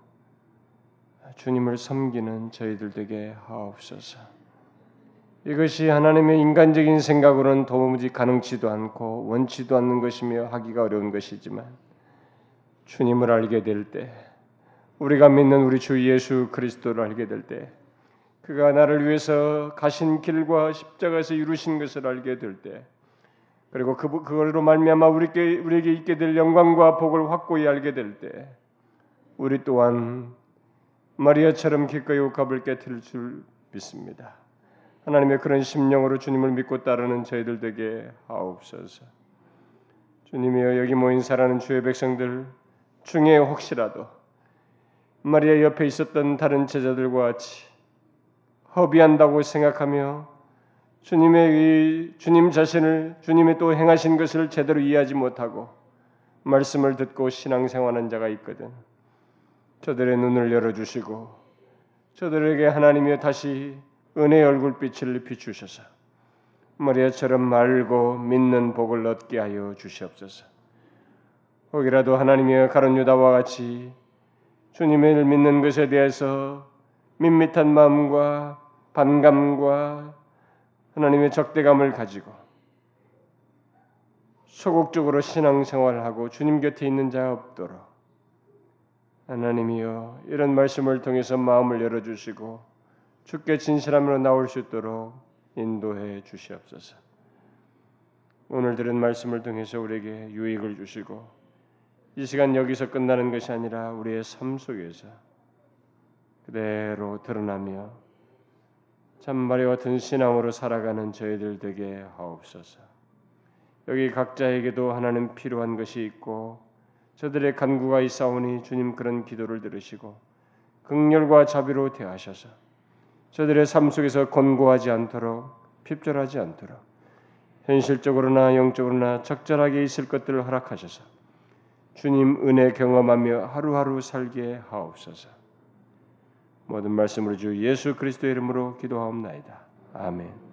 주님을 섬기는 저희들 되게 하옵소서. 이것이 하나님의 인간적인 생각으로는 도무지 가능치도 않고 원치도 않는 것이며 하기가 어려운 것이지만 주님을 알게 될 때, 우리가 믿는 우리 주 예수 그리스도를 알게 될 때 그가 나를 위해서 가신 길과 십자가에서 이루신 것을 알게 될 때, 그리고 그 그걸로 말미암아 우리께 우리에게 있게 될 영광과 복을 확고히 알게 될 때, 우리 또한 마리아처럼 기꺼이 옥합을 깨뜨릴 줄 믿습니다. 하나님의 그런 심령으로 주님을 믿고 따르는 저희들 되게 하옵소서. 주님이여 여기 모인 사랑하는 주의 백성들 중에 혹시라도 마리아 옆에 있었던 다른 제자들과 같이 허비한다고 생각하며 주님의 이 주님 자신을 주님의 또 행하신 것을 제대로 이해하지 못하고 말씀을 듣고 신앙생활하는 자가 있거든. 저들의 눈을 열어 주시고 저들에게 하나님이 다시 은혜의 얼굴빛을 비추셔서 머리처럼 말고 믿는 복을 얻게 하여 주시옵소서. 혹이라도 하나님의 가론 유다와 같이 주님을 믿는 것에 대해서 밋밋한 마음과 반감과 하나님의 적대감을 가지고 소극적으로 신앙생활을 하고 주님 곁에 있는 자 없도록 하나님이여 이런 말씀을 통해서 마음을 열어주시고 주께 진실함으로 나올 수 있도록 인도해 주시옵소서. 오늘 들은 말씀을 통해서 우리에게 유익을 주시고 이 시간 여기서 끝나는 것이 아니라 우리의 삶 속에서 그대로 드러나며 참말이 같은 신앙으로 살아가는 저희들 되게 하옵소서. 여기 각자에게도 하나님 필요한 것이 있고 저들의 간구가 있사오니 주님 그런 기도를 들으시고 극렬과 자비로 대하셔서 저들의 삶 속에서 권고하지 않도록 핍절하지 않도록 현실적으로나 영적으로나 적절하게 있을 것들을 허락하셔서 주님 은혜 경험하며 하루하루 살게 하옵소서. 모든 말씀으로 주 예수 그리스도의 이름으로 기도하옵나이다. 아멘.